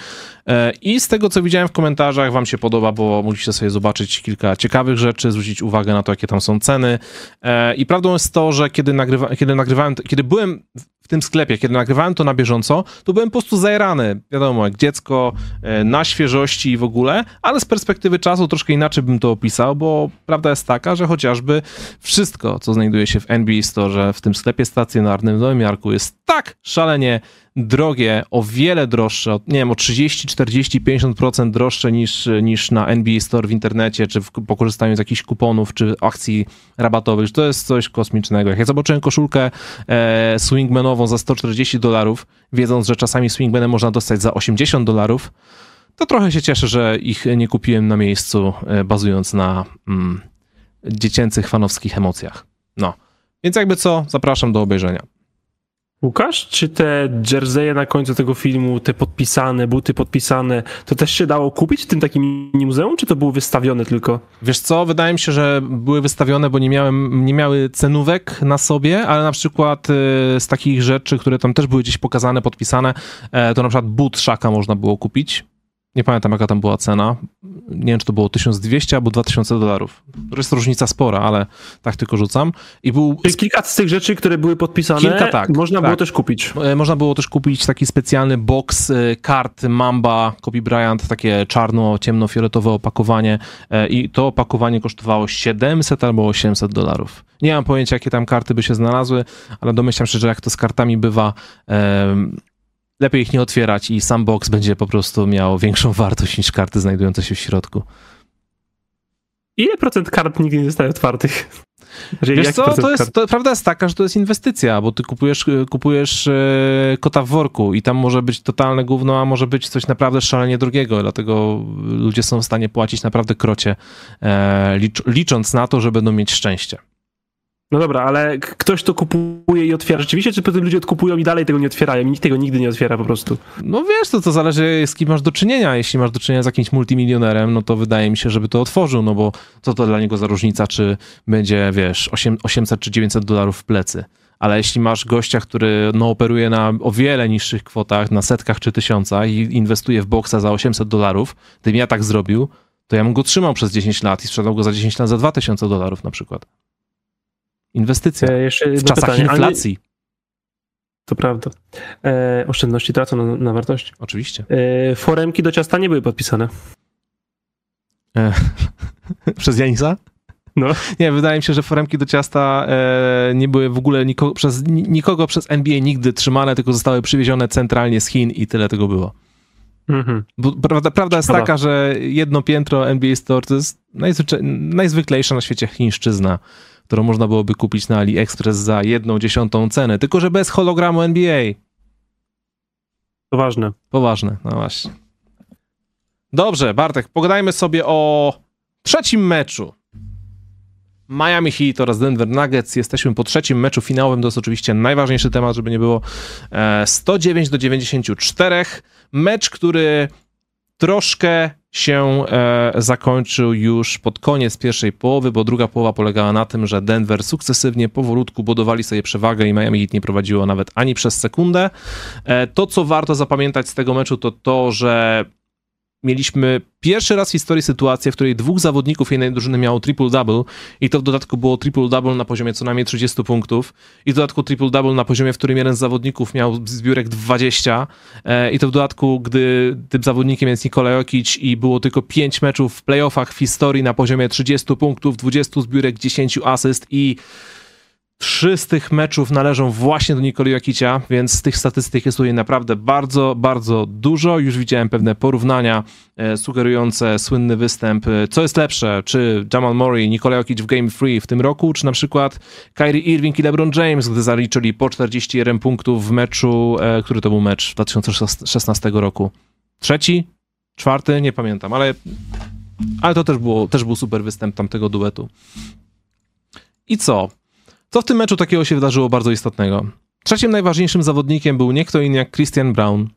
E, I z tego, co widziałem w komentarzach, wam się podoba, bo mogliście sobie zobaczyć kilka ciekawych rzeczy, zwrócić uwagę na to, jakie tam są ceny. E, I prawdą jest to, że kiedy, nagrywa, kiedy nagrywałem, kiedy byłem w tym sklepie, kiedy nagrywałem to na bieżąco, to byłem po prostu zajerany, wiadomo, jak dziecko, e, na świeżości i w ogóle, ale z perspektywy czasu troszkę inaczej bym to opisał, bo prawda jest taka, że chociażby wszystko, co znajduje się w NBA Store, w tym sklepie stacjonarnym w Nowym Jarku jest tak szalenie drogie, o wiele droższe, nie wiem, o 30, 40, 50% droższe niż, niż na NBA Store w internecie, czy w, po korzystaniu z jakichś kuponów, czy akcji rabatowych. To jest coś kosmicznego. Jak ja zobaczyłem koszulkę e, swingmanową za 140 dolarów, wiedząc, że czasami swingmany można dostać za 80 dolarów, to trochę się cieszę, że ich nie kupiłem na miejscu, e, bazując na mm, dziecięcych, fanowskich emocjach. No. Więc jakby co, zapraszam do obejrzenia. Łukasz, czy te jerseje na końcu tego filmu, te podpisane, buty podpisane, to też się dało kupić w tym takim muzeum, czy to było wystawione tylko? Wiesz co, wydaje mi się, że były wystawione, bo nie, miałem, nie miały cenówek na sobie, ale na przykład y, z takich rzeczy, które tam też były gdzieś pokazane, podpisane, e, to na przykład but szaka można było kupić nie pamiętam jaka tam była cena, nie wiem czy to było 1200 albo 2000 dolarów. To jest różnica spora, ale tak tylko rzucam. I był... Czyli kilka z tych rzeczy, które były podpisane, kilka, tak, można tak. było też kupić. E, można było też kupić taki specjalny box e, kart Mamba, Kobe Bryant, takie czarno-ciemno-fioletowe opakowanie e, i to opakowanie kosztowało 700 albo 800 dolarów. Nie mam pojęcia, jakie tam karty by się znalazły, ale domyślam się, że jak to z kartami bywa, lepiej ich nie otwierać i sam box będzie po prostu miał większą wartość niż karty znajdujące się w środku. Ile procent kart nigdy nie zostaje otwartych? Wiesz co, to jest, to, prawda jest taka, że to jest inwestycja, bo ty kupujesz, kupujesz e, kota w worku i tam może być totalne gówno, a może być coś naprawdę szalenie drogiego, dlatego ludzie są w stanie płacić naprawdę krocie, e, licz, licząc na to, że będą mieć szczęście. No dobra, ale ktoś to kupuje i otwiera rzeczywiście, czy potem ludzie odkupują i dalej tego nie otwierają i nikt tego nigdy nie otwiera po prostu? No wiesz, to, to zależy z kim masz do czynienia. Jeśli masz do czynienia z jakimś multimilionerem, no to wydaje mi się, żeby to otworzył, no bo co to dla niego za różnica, czy będzie, wiesz, 8, 800 czy 900 dolarów w plecy. Ale jeśli masz gościa, który no, operuje na o wiele niższych kwotach, na setkach czy tysiącach i inwestuje w boksa za 800 dolarów, gdybym ja tak zrobił, to ja bym go trzymał przez 10 lat i sprzedał go za 10 lat za 2000 dolarów na przykład. Inwestycja. E, w czasach inflacji. To prawda. E, oszczędności tracą na, na wartości. Oczywiście. E, foremki do ciasta nie były podpisane. E, [laughs] przez Janisa? No. Nie, wydaje mi się, że foremki do ciasta e, nie były w ogóle niko, przez, nikogo przez NBA nigdy trzymane, tylko zostały przywiezione centralnie z Chin i tyle tego było. Mhm. Bo prawda, prawda jest taka, że jedno piętro NBA Store to jest najzwyklejsza na świecie chińszczyzna którą można byłoby kupić na AliExpress za jedną dziesiątą cenę, tylko że bez hologramu NBA. Poważne. Poważne, no właśnie. Dobrze, Bartek, pogadajmy sobie o trzecim meczu. Miami Heat oraz Denver Nuggets. Jesteśmy po trzecim meczu finałowym. To jest oczywiście najważniejszy temat, żeby nie było. 109 e, do 94. Mecz, który troszkę się e, zakończył już pod koniec pierwszej połowy, bo druga połowa polegała na tym, że Denver sukcesywnie, powolutku budowali sobie przewagę i Miami Heat nie prowadziło nawet ani przez sekundę. E, to, co warto zapamiętać z tego meczu, to to, że mieliśmy pierwszy raz w historii sytuację, w której dwóch zawodników jednej drużyny miało triple-double i to w dodatku było triple-double na poziomie co najmniej 30 punktów i w dodatku triple-double na poziomie, w którym jeden z zawodników miał zbiórek 20 e, i to w dodatku, gdy tym zawodnikiem jest Nikola Jokic i było tylko 5 meczów w playoffach w historii na poziomie 30 punktów, 20 zbiórek, 10 asyst i Trzy z tych meczów należą właśnie do Nikoli Jokicia, więc z tych statystyk jest tutaj naprawdę bardzo, bardzo dużo. Już widziałem pewne porównania e, sugerujące słynny występ. E, co jest lepsze, czy Jamal Murray, Nikola Jokic w Game Free w tym roku, czy na przykład Kyrie Irving i LeBron James, gdy zaliczyli po 41 punktów w meczu, e, który to był mecz 2016 roku? Trzeci? Czwarty? Nie pamiętam, ale, ale to też, było, też był super występ tamtego duetu. I co? Co w tym meczu takiego się wydarzyło bardzo istotnego? Trzecim najważniejszym zawodnikiem był nie kto inny jak Christian Brown,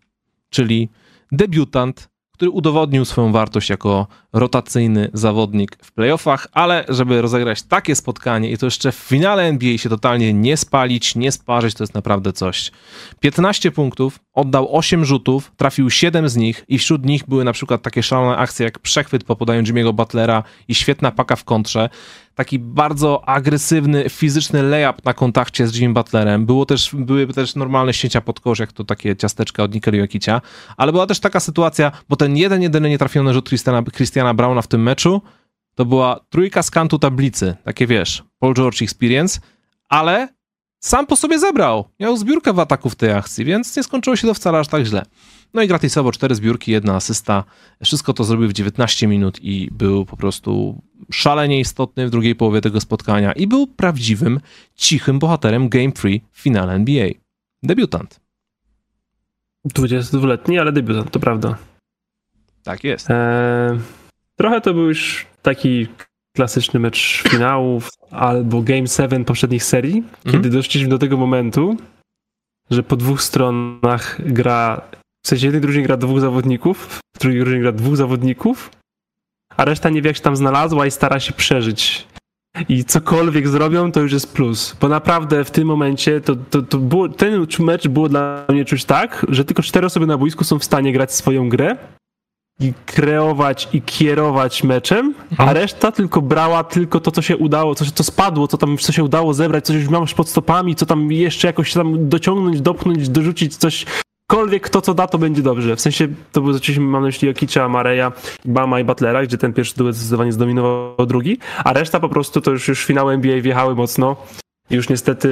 czyli debiutant, który udowodnił swoją wartość jako rotacyjny zawodnik w playoffach, ale żeby rozegrać takie spotkanie i to jeszcze w finale NBA się totalnie nie spalić, nie sparzyć, to jest naprawdę coś. 15 punktów, oddał 8 rzutów, trafił 7 z nich i wśród nich były na przykład takie szalone akcje jak przechwyt po podaniu Jimmy'ego Butlera i świetna paka w kontrze taki bardzo agresywny, fizyczny layup na kontakcie z Jimmy Butlerem. Było też, były też normalne ścięcia pod kosz, jak to takie ciasteczka od Nikeli Jokicia, ale była też taka sytuacja, bo ten jeden, jedyny nietrafiony rzut Christiana Christiana Browna w tym meczu to była trójka z kantu tablicy, takie wiesz, Paul George Experience, ale sam po sobie zebrał. Miał zbiórkę w ataku w tej akcji, więc nie skończyło się to wcale aż tak źle. No i gratisowo cztery zbiórki, jedna asysta. Wszystko to zrobił w 19 minut i był po prostu szalenie istotny w drugiej połowie tego spotkania i był prawdziwym, cichym bohaterem Game Free w finale NBA. Debiutant. 22-letni, ale debiutant, to prawda. Tak jest. Eee, trochę to był już taki klasyczny mecz finałów albo Game 7 poprzednich serii, Mhm. kiedy doszliśmy do tego momentu, że po dwóch stronach gra, w sensie jednej drużynie gra dwóch zawodników, w drugiej drużynie gra dwóch zawodników, a reszta nie wie jak się tam znalazła i stara się przeżyć. I cokolwiek zrobią, to już jest plus. Bo naprawdę w tym momencie to, to, to było, ten mecz było dla mnie czuć tak, że tylko cztery osoby na boisku są w stanie grać swoją grę i kreować i kierować meczem, a Mhm. reszta tylko brała tylko to, co się udało, co, co spadło, co tam co się udało zebrać, coś już masz pod stopami, co tam jeszcze jakoś tam dociągnąć, dopchnąć, dorzucić coś. Cokolwiek to, co da, to będzie dobrze. W sensie, to było oczywiście, mam na myśli Jokicia, Mareja, Bama i Butlera, gdzie ten pierwszy duet zdecydowanie zdominował drugi, a reszta po prostu to już, już finały NBA wjechały mocno. Już niestety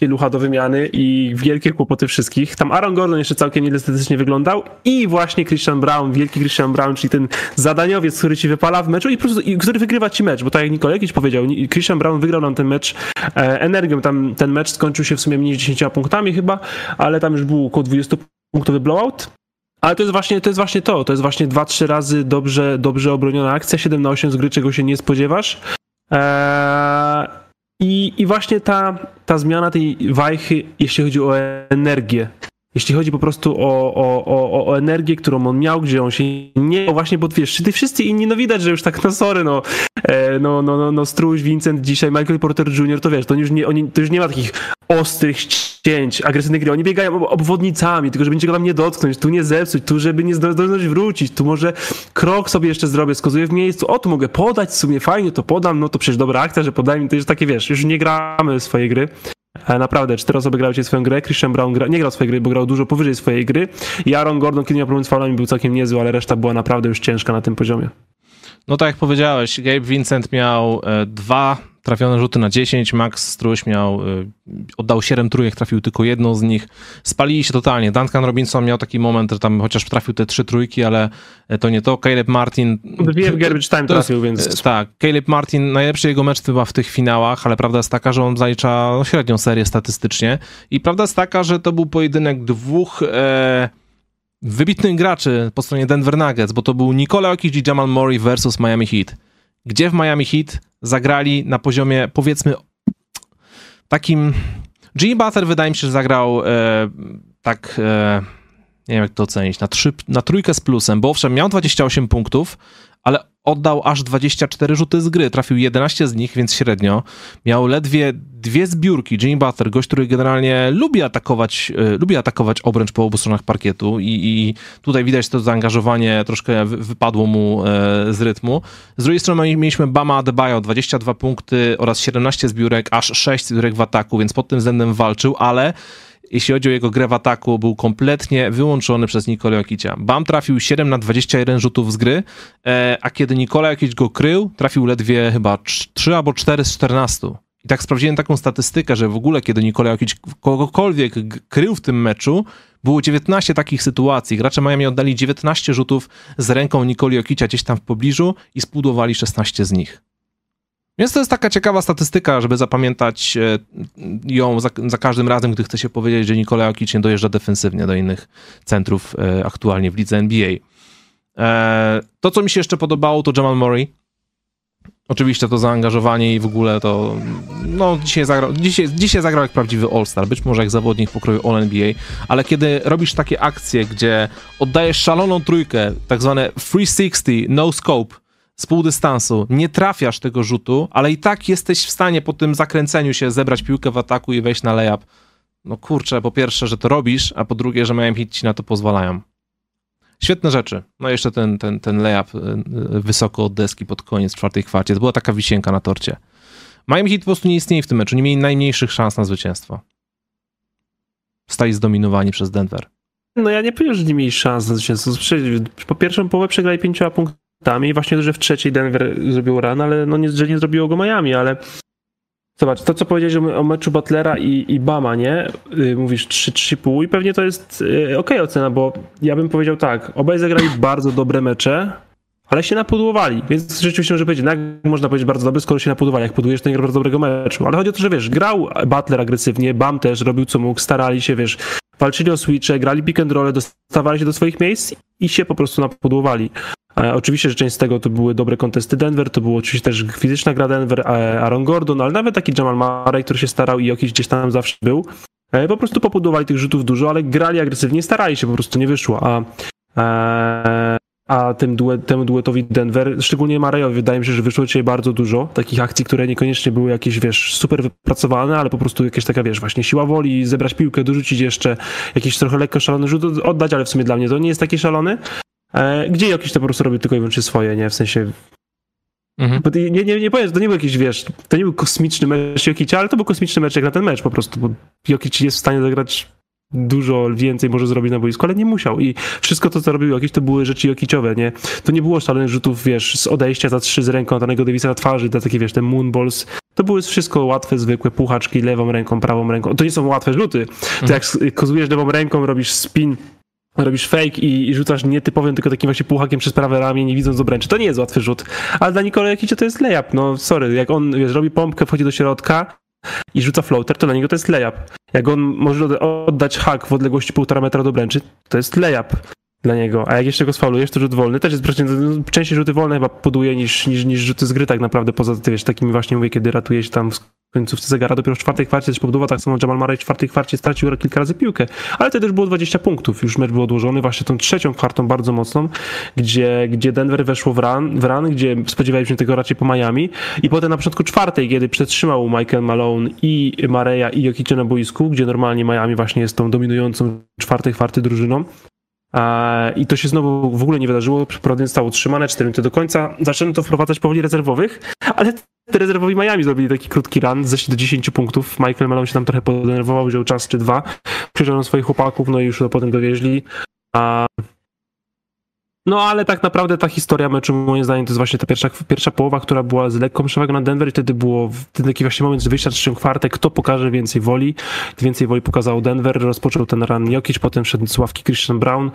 pielucha do wymiany i wielkie kłopoty wszystkich. Tam Aaron Gordon jeszcze całkiem niestatystycznie wyglądał i właśnie Christian Brown, wielki Christian Brown, czyli ten zadaniowiec, który ci wypala w meczu i po prostu, i który wygrywa ci mecz, bo tak jak Nikola jakiś powiedział, Christian Brown wygrał nam ten mecz e, energią, tam ten mecz skończył się w sumie mniej niż 10 punktami chyba, ale tam już był około 20 punktowy blowout. Ale to jest właśnie to, jest właśnie to. to jest właśnie 2-3 razy dobrze, dobrze obroniona akcja, 7 na 8 z gry, czego się nie spodziewasz. Eee, i, I właśnie ta, ta zmiana tej wajchy, jeśli chodzi o energię, jeśli chodzi po prostu o, o, o, o energię, którą on miał, gdzie on się nie, właśnie, bo wiesz, ty wszyscy inni, no widać, że już tak, no sorry, no, e, no, no, no, no Struś, Vincent, dzisiaj Michael Porter Jr., to wiesz, to już nie, oni, to już nie ma takich ostrych cięć, agresywnej gry, oni biegają ob- obwodnicami, tylko żeby niczego tam nie dotknąć, tu nie zepsuć, tu żeby nie zdążyć wrócić, tu może krok sobie jeszcze zrobię, skozuję w miejscu, o, tu mogę podać, w sumie fajnie to podam, no to przecież dobra akcja, że podaj mi, to jest takie, wiesz, już nie gramy swojej gry, E, Naprawdę, cztery osoby grały swoją grę. Christian Brown gra, nie grał swojej gry, bo grał dużo powyżej swojej gry. I Aaron Gordon, kiedy miał problem z faulami, był całkiem niezły, ale reszta była naprawdę już ciężka na tym poziomie. No tak jak powiedziałeś, Gabe Vincent miał e, dwa trafione rzuty na 10, Max Struś miał, e, oddał 7 trójek, trafił tylko jedną z nich. Spalili się totalnie. Duncan Robinson miał taki moment, że tam chociaż trafił te trzy trójki, ale e, to nie to. Caleb Martin... Dwie w garbage time trafił, więc... Tak, Caleb Martin, najlepszy jego mecz chyba w tych finałach, ale prawda jest taka, że on zalicza średnią serię statystycznie i prawda jest taka, że to był pojedynek dwóch e, wybitnych graczy po stronie Denver Nuggets, bo to był Nikola Jokic i Jamal Murray versus Miami Heat. Gdzie w Miami Heat zagrali na poziomie powiedzmy takim... Jimmy Butler wydaje mi się, że zagrał e, tak... E, nie wiem jak to ocenić, na, trzy, na trójkę z plusem, bo owszem, miał 28 punktów, ale oddał aż 24 rzuty z gry, trafił 11 z nich, więc średnio. Miał ledwie dwie zbiórki. Jimmy Butler, gość, który generalnie lubi atakować, y, lubi atakować obręcz po obu stronach parkietu i, i tutaj widać to zaangażowanie troszkę wy- wypadło mu e, z rytmu. Z drugiej strony mieliśmy Bama Adebayo, 22 punkty oraz 17 zbiórek, aż 6 zbiórek w ataku, więc pod tym względem walczył, ale jeśli chodzi o jego grę w ataku, był kompletnie wyłączony przez Nikola Jokicia. Bam trafił 7 na 21 rzutów z gry, e, a kiedy Nikola Jokic go krył, trafił ledwie chyba 3 albo 4 z 14. I tak sprawdziłem taką statystykę, że w ogóle kiedy Nikola Jokic kogokolwiek krył w tym meczu, było 19 takich sytuacji. Gracze Miami oddali 19 rzutów z ręką Nikoli Jokicia gdzieś tam w pobliżu i spudłowali 16 z nich. Więc to jest taka ciekawa statystyka, żeby zapamiętać e, ją za, za każdym razem, gdy chce się powiedzieć, że Nikola Jokic nie dojeżdża defensywnie do innych centrów e, aktualnie w lidze NBA. E, To, co mi się jeszcze podobało, to Jamal Murray. Oczywiście to zaangażowanie i w ogóle to, no dzisiaj zagrał, dzisiaj, dzisiaj zagrał jak prawdziwy All-Star, być może jak zawodnik pokroju All-NBA, ale kiedy robisz takie akcje, gdzie oddajesz szaloną trójkę, tak zwane 360, no scope, z pół dystansu, nie trafiasz tego rzutu, ale i tak jesteś w stanie po tym zakręceniu się zebrać piłkę w ataku i wejść na layup. No kurczę, po pierwsze, że to robisz, a po drugie, że Miami Heat ci na to pozwalają. Świetne rzeczy. No jeszcze ten, ten, ten layup y, y, wysoko od deski pod koniec czwartej kwarcie. To była taka wisienka na torcie. Miami Heat po prostu nie istnieje w tym meczu. Nie mieli najmniejszych szans na zwycięstwo. Stali zdominowani przez Denver. No ja nie powiem, że nie mieli szans na zwycięstwo. Po pierwszą połowę przegrali pięcioma punktami rzutami. Właśnie, że w trzeciej Denver zrobił run, ale no nie, że nie zrobiło go Miami, ale Zobacz, to co powiedziałeś o, meczu Butlera i, i Bama, nie? Yy, mówisz 3-3,5 i pewnie to jest yy, ok ocena, bo ja bym powiedział tak, obaj zagrali bardzo dobre mecze, ale się napudłowali, więc rzeczywiście może powiedzieć, no jak można powiedzieć bardzo dobry, skoro się napudłowali, jak pudujesz, to nie gra bardzo dobrego meczu, ale chodzi o to, że wiesz, grał Butler agresywnie, Bam też robił co mógł, starali się, wiesz, walczyli o switche, grali pick and roll, dostawali się do swoich miejsc i się po prostu napudłowali. E, oczywiście, że część z tego to były dobre kontesty Denver, to było oczywiście też fizyczna gra Denver, e, Aaron Gordon, ale nawet taki Jamal Murray, który się starał i jakiś gdzieś tam zawsze był. E, po prostu popudowali tych rzutów dużo, ale grali agresywnie, starali się, po prostu nie wyszło. A tym duet, temu duetowi Denver, szczególnie Marejowi, wydaje mi się, że wyszło dzisiaj bardzo dużo takich akcji, które niekoniecznie były jakieś, wiesz, super wypracowane, ale po prostu jakieś taka, wiesz, właśnie siła woli, zebrać piłkę, dorzucić jeszcze, jakiś trochę lekko szalony rzut oddać, ale w sumie dla mnie to nie jest taki szalony. E, gdzie jakiś to po prostu robi tylko i wyłącznie swoje, nie? W sensie Mhm. Bo nie, nie, nie powiem, to nie był jakiś, wiesz, to nie był kosmiczny mecz Jokicia, ale to był kosmiczny mecz jak na ten mecz po prostu, bo Jokic jest w stanie zagrać dużo więcej może zrobić na boisku, ale nie musiał i wszystko to, co robił Jokic, to były rzeczy Jokiciowe, nie? To nie było szalonych rzutów, wiesz, z odejścia za trzy z ręką danego Davisa na twarzy, te takie, wiesz, te moonballs, to były wszystko łatwe, zwykłe puchaczki lewą ręką, prawą ręką. To nie są łatwe rzuty. To mhm. jak kozujesz lewą ręką, robisz spin robisz fake i, i rzucasz nietypowym, tylko takim właśnie półhakiem przez prawe ramię, nie widząc obręczy. To nie jest łatwy rzut. Ale dla Nikola Jokicia to jest layup. No sorry, jak on wiesz, robi pompkę, wchodzi do środka i rzuca floater, to dla niego to jest layup. Jak on może oddać hak w odległości półtora metra do obręczy, to jest layup dla niego. A jak jeszcze go sfaulujesz, to rzut wolny też jest częściej rzuty wolne chyba poduje niż, niż, niż rzuty z gry tak naprawdę, poza wiesz, takimi właśnie mówię, kiedy ratuje się tam końcówce zegara. Dopiero w czwartej kwarcie też pobudowa, tak samo Jamal Murray w czwartej kwarcie stracił kilka razy piłkę. Ale to też było 20 punktów. Już mecz był odłożony właśnie tą trzecią kwartą bardzo mocną, gdzie, gdzie Denver weszło w run, w run, gdzie spodziewaliśmy się tego raczej po Miami. I potem na początku czwartej, kiedy przetrzymał Michael Malone i Mareya i Jokicie na boisku, gdzie normalnie Miami właśnie jest tą dominującą czwartej kwarty drużyną, i to się znowu w ogóle nie wydarzyło. Przeprowadzenie zostało utrzymane 4 minuty do końca. Zaczęto to wprowadzać powoli rezerwowych, ale te rezerwowi Miami zrobili taki krótki run, zeszli do 10 punktów. Michael Malone się tam trochę podenerwował, wziął czas czy dwa, przyjrzał swoich chłopaków, no i już to potem dowieźli. No ale tak naprawdę ta historia meczu moim zdaniem to jest właśnie ta pierwsza, pierwsza połowa, która była z lekką przewagą na Denver i wtedy było ten taki właśnie moment z wyjścia trzecią kwartę, kto pokaże więcej woli. Więcej woli pokazał Denver, rozpoczął ten run Jokic, potem wszedł z ławki Christian Brown,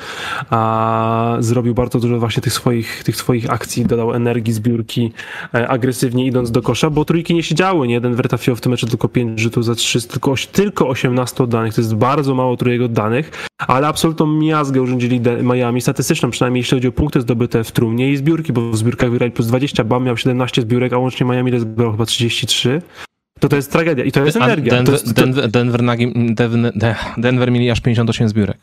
a zrobił bardzo dużo właśnie tych swoich, tych swoich akcji, dodał energii, zbiórki, e, agresywnie idąc do kosza, bo trójki nie siedziały, nie? Denver trafił w tym meczu tylko 5 rzutów za 3, tylko, tylko 18 oddanych, to jest bardzo mało trójek oddanych, ale absolutną miazgę urządzili Miami, statystyczną przynajmniej jeśli chodzi o punkty zdobyte w trumnie i zbiórki, bo w zbiórkach wygrali plus 20, Bam miał 17 zbiórek, a łącznie Miami zbrał chyba 33 to to jest tragedia i to jest energia. Denver, jest, to... Denver, Denver, Denver, Denver mieli aż 58 zbiórek.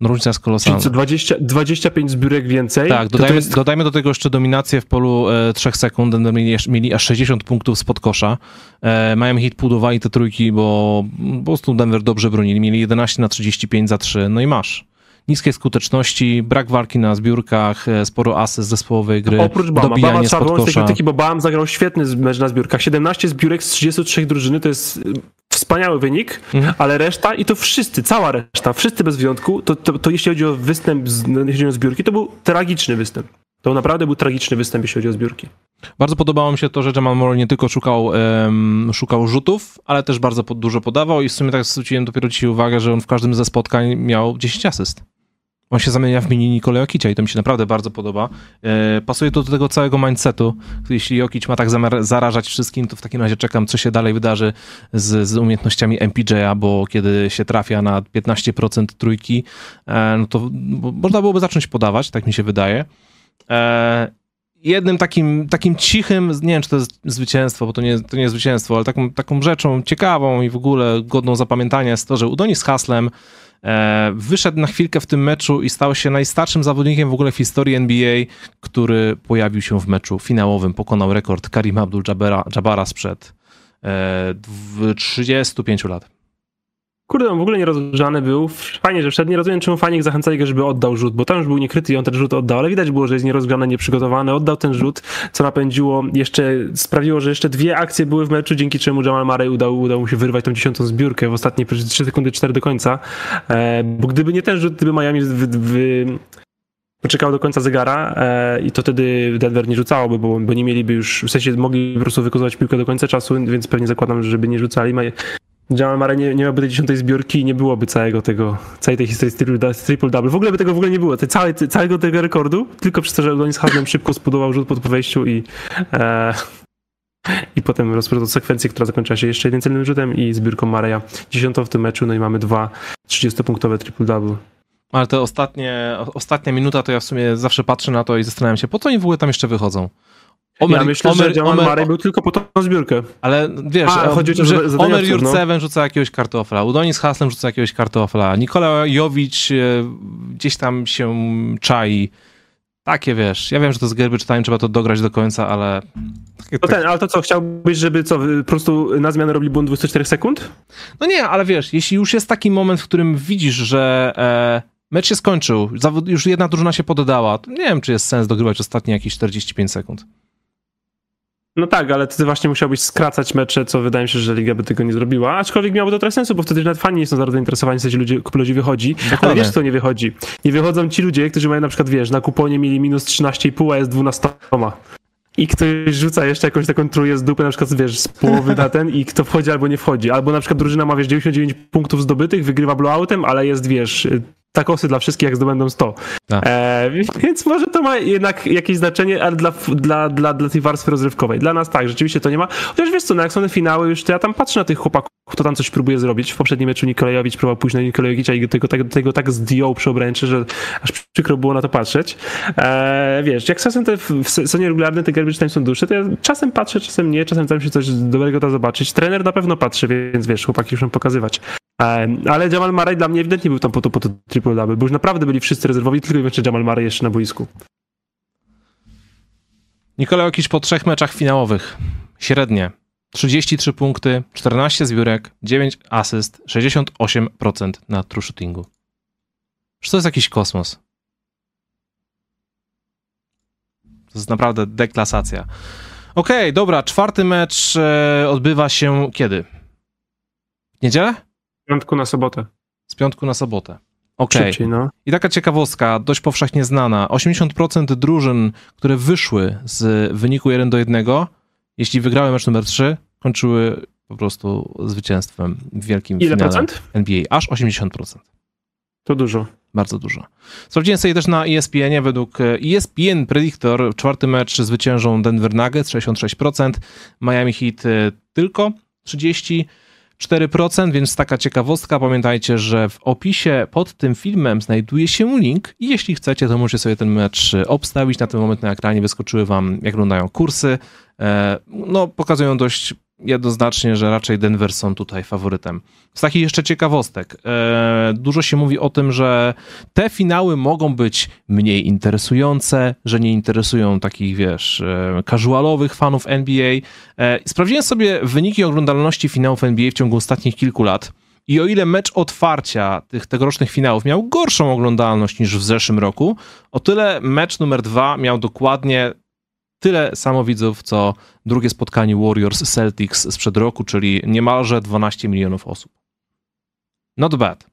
Różnica jest kolosalna. Czyli 20, 25 zbiórek więcej? Tak, dodajmy, jest... dodajmy do tego jeszcze dominację w polu e, 3 sekund. Denver mieli, mieli aż 60 punktów spod kosza. E, Miami Heat budowali te trójki, bo po prostu Denver dobrze bronili. Mieli 11 na 35 za 3, no i masz niskie skuteczności, brak walki na zbiórkach, e, sporo asy z zespołowej gry, Oprócz Bama. Dobijanie Bama trzeba wyłączyć krytyki, bo Bam zagrał świetny mecz na zbiórkach. 17 zbiórek z 33 drużyny to jest e, wspaniały wynik, mhm. ale reszta i to wszyscy, cała reszta, wszyscy bez wyjątku, to, to, to jeśli chodzi o występ, jeśli chodzi o zbiórki, to był tragiczny występ. To naprawdę był tragiczny występ, jeśli chodzi o zbiórki. Bardzo podobało mi się to, że Jamal Murray nie tylko szukał, um, szukał rzutów, ale też bardzo dużo podawał i w sumie tak zwróciłem dopiero dzisiaj uwagę, że on w każdym ze spotkań miał 10 asyst. On się zamienia w mini Nikolę Jokicia i to mi się naprawdę bardzo podoba. E, pasuje to do tego całego mindsetu. Jeśli Jokic ma tak zarażać wszystkim, to w takim razie czekam, co się dalej wydarzy z, z umiejętnościami MPJ-a, bo kiedy się trafia na 15% trójki, e, no to można byłoby zacząć podawać, tak mi się wydaje. Jednym takim, takim cichym, nie wiem czy to jest zwycięstwo, bo to nie, to nie jest zwycięstwo, ale taką, taką rzeczą ciekawą i w ogóle godną zapamiętania jest to, że Udonis Haslem E, wyszedł na chwilkę w tym meczu i stał się najstarszym zawodnikiem w ogóle w historii NBA, który pojawił się w meczu finałowym. Pokonał rekord Karim Abdul-Jabara sprzed 35 e, lat. Kurde, on w ogóle nierozgrzany był. Fajnie, że wszedł. Nie rozumiem, czemu fajnie zachęcali go, żeby oddał rzut, bo tam już był niekryty i on ten rzut oddał, ale widać było, że jest nierozgrzany, nieprzygotowany. Oddał ten rzut, co napędziło, jeszcze sprawiło, że jeszcze dwie akcje były w meczu, dzięki czemu Jamal Murray udał, udał mu się wyrwać tą dziesiątą zbiórkę w ostatniej 3 sekundy 4 do końca. E, bo gdyby nie ten rzut, gdyby Miami wy, poczekał do końca zegara e, i to wtedy Denver nie rzucałoby, bo, bo nie mieliby już, w sensie mogli po prostu wykorzystać piłkę do końca czasu, więc pewnie zakładam, żeby nie rzucali. Jamal nie, nie miałby tej dziesiątej zbiórki i nie byłoby całego tego, całej tej historii triple-double. W ogóle by tego w ogóle nie było, te, całe, całego tego rekordu, tylko przez to, że Udonis Haslem szybko zbudował rzut po wejściu i e, i potem rozpoczął sekwencję, która zakończyła się jeszcze jednym celnym rzutem i zbiórką Mareja. Dziesiątą w tym meczu, no i mamy dwa 30-punktowe triple-double. Ale te ostatnie, ostatnia minuta, to ja w sumie zawsze patrzę na to i zastanawiam się, po co oni w ogóle tam jeszcze wychodzą? Omer, ja myślę, Omer, że Omer, był tylko po tą zbiórkę. Ale wiesz, A, chodzi o, że Omer Jurcewen no. rzuca jakiegoś kartofla, Udonis Haslem rzuca jakiegoś kartofla, Nikola Jowicz e, gdzieś tam się czai. Takie wiesz, ja wiem, że to z garbage time, trzeba to dograć do końca, ale... No ten, ale to co, chciałbyś, żeby co, po prostu na zmianę robili błąd 24 sekund? No nie, ale wiesz, jeśli już jest taki moment, w którym widzisz, że e, mecz się skończył, już jedna drużyna się poddała, to nie wiem, czy jest sens dogrywać ostatnie jakieś 45 sekund. No tak, ale ty właśnie musiałbyś skracać mecze, co wydaje mi się, że liga by tego nie zrobiła. Aczkolwiek miałoby to trochę sensu, bo wtedy nawet fani nie są za zainteresowani, w sensie ludzie, ludzi wychodzi. Dokładnie. Ale wiesz, co nie wychodzi? Nie wychodzą ci ludzie, którzy mają na przykład, wiesz, na kuponie mieli minus 13,5, a jest 12 i ktoś rzuca jeszcze jakąś taką trójkę z dupy, na przykład, wiesz, z połowy na ten i kto wchodzi albo nie wchodzi. Albo na przykład drużyna ma, wiesz, 99 punktów zdobytych, wygrywa blowoutem, ale jest, wiesz, takosy dla wszystkich, jak zdobędą 100. Tak. E, więc może to ma jednak jakieś znaczenie, ale dla, dla, dla, dla tej warstwy rozrywkowej. Dla nas tak, rzeczywiście to nie ma. Chociaż wiesz co, no jak są te finały już, to ja tam patrzę na tych chłopaków, kto tam coś próbuje zrobić. W poprzednim meczu Nikolajowicz próbował pójść na Nikolajowicza i tego, tego, tego tak zdjął przy obręczy, że aż przykro było na to patrzeć. E, wiesz, jak czasem te w sezonie regularne te garbage time są dłuższe, to ja czasem patrzę, czasem nie, czasem tam się coś dobrego da zobaczyć. Trener na pewno patrzy, więc wiesz, chłopaki muszą pokazywać. Ale Jamal Murray dla mnie ewidentnie był tam po to, po to triple double, bo już naprawdę byli wszyscy rezerwowi, tylko i wyłącznie Jamal Murray jeszcze na boisku. Nikola Jokic po trzech meczach finałowych. Średnie. 33 punkty, 14 zbiórek, 9 asyst, 68% na true shootingu. Czy to jest jakiś kosmos? To jest naprawdę deklasacja. Okej, okay, dobra, czwarty mecz e, odbywa się kiedy? W niedzielę? Z piątku na sobotę. Z piątku na sobotę. Okej. Okay. No. I taka ciekawostka, dość powszechnie znana. 80% drużyn, które wyszły z wyniku 1 do 1, jeśli wygrały mecz numer 3, kończyły po prostu zwycięstwem w wielkim Ile finale procent? NBA. Aż 80%. To dużo. Bardzo dużo. Sprawdziłem sobie też na ESPN-ie, według ESPN Predictor czwarty mecz zwyciężą Denver Nuggets 66%, Miami Heat e, tylko 30%, 4%, więc taka ciekawostka. Pamiętajcie, że w opisie pod tym filmem znajduje się link i jeśli chcecie, to możecie sobie ten mecz obstawić. Na ten moment na ekranie wyskoczyły wam, jak wyglądają kursy. E, no, pokazują dość jednoznacznie, że raczej Denver są tutaj faworytem. Z takich jeszcze ciekawostek, e, dużo się mówi o tym, że te finały mogą być mniej interesujące, że nie interesują takich, wiesz, e, casualowych fanów NBA. E, sprawdziłem sobie wyniki oglądalności finałów NBA w ciągu ostatnich kilku lat. I o ile mecz otwarcia tych tegorocznych finałów miał gorszą oglądalność niż w zeszłym roku, o tyle mecz numer dwa miał dokładnie tyle samo widzów, co drugie spotkanie Warriors Celtics sprzed roku, czyli niemalże 12 milionów osób. Not bad.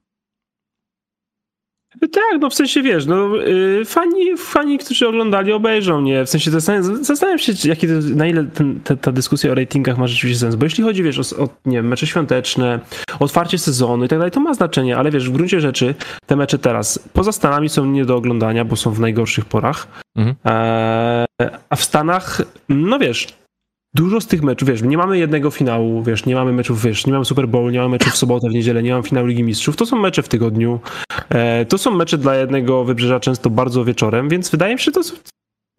Tak, no w sensie wiesz, no yy, fani, fani, którzy oglądali, obejrzą, nie? W sensie zastanawiam, zastanawiam się, jaki na ile ten, ta, ta, dyskusja o ratingach ma rzeczywiście sens, bo jeśli chodzi, wiesz, o, o nie wiem, mecze świąteczne, otwarcie sezonu i tak dalej, to ma znaczenie, ale wiesz, w gruncie rzeczy te mecze teraz poza Stanami są nie do oglądania, bo są w najgorszych porach, mhm. eee, a w Stanach, no wiesz, dużo z tych meczów, wiesz, nie mamy jednego finału, wiesz, nie mamy meczów, wiesz, nie mamy Super Bowl, nie mamy meczów w sobotę, w niedzielę, nie mamy finału Ligi Mistrzów, to są mecze w tygodniu, e, to są mecze dla jednego wybrzeża często bardzo wieczorem, więc wydaje mi się, że to są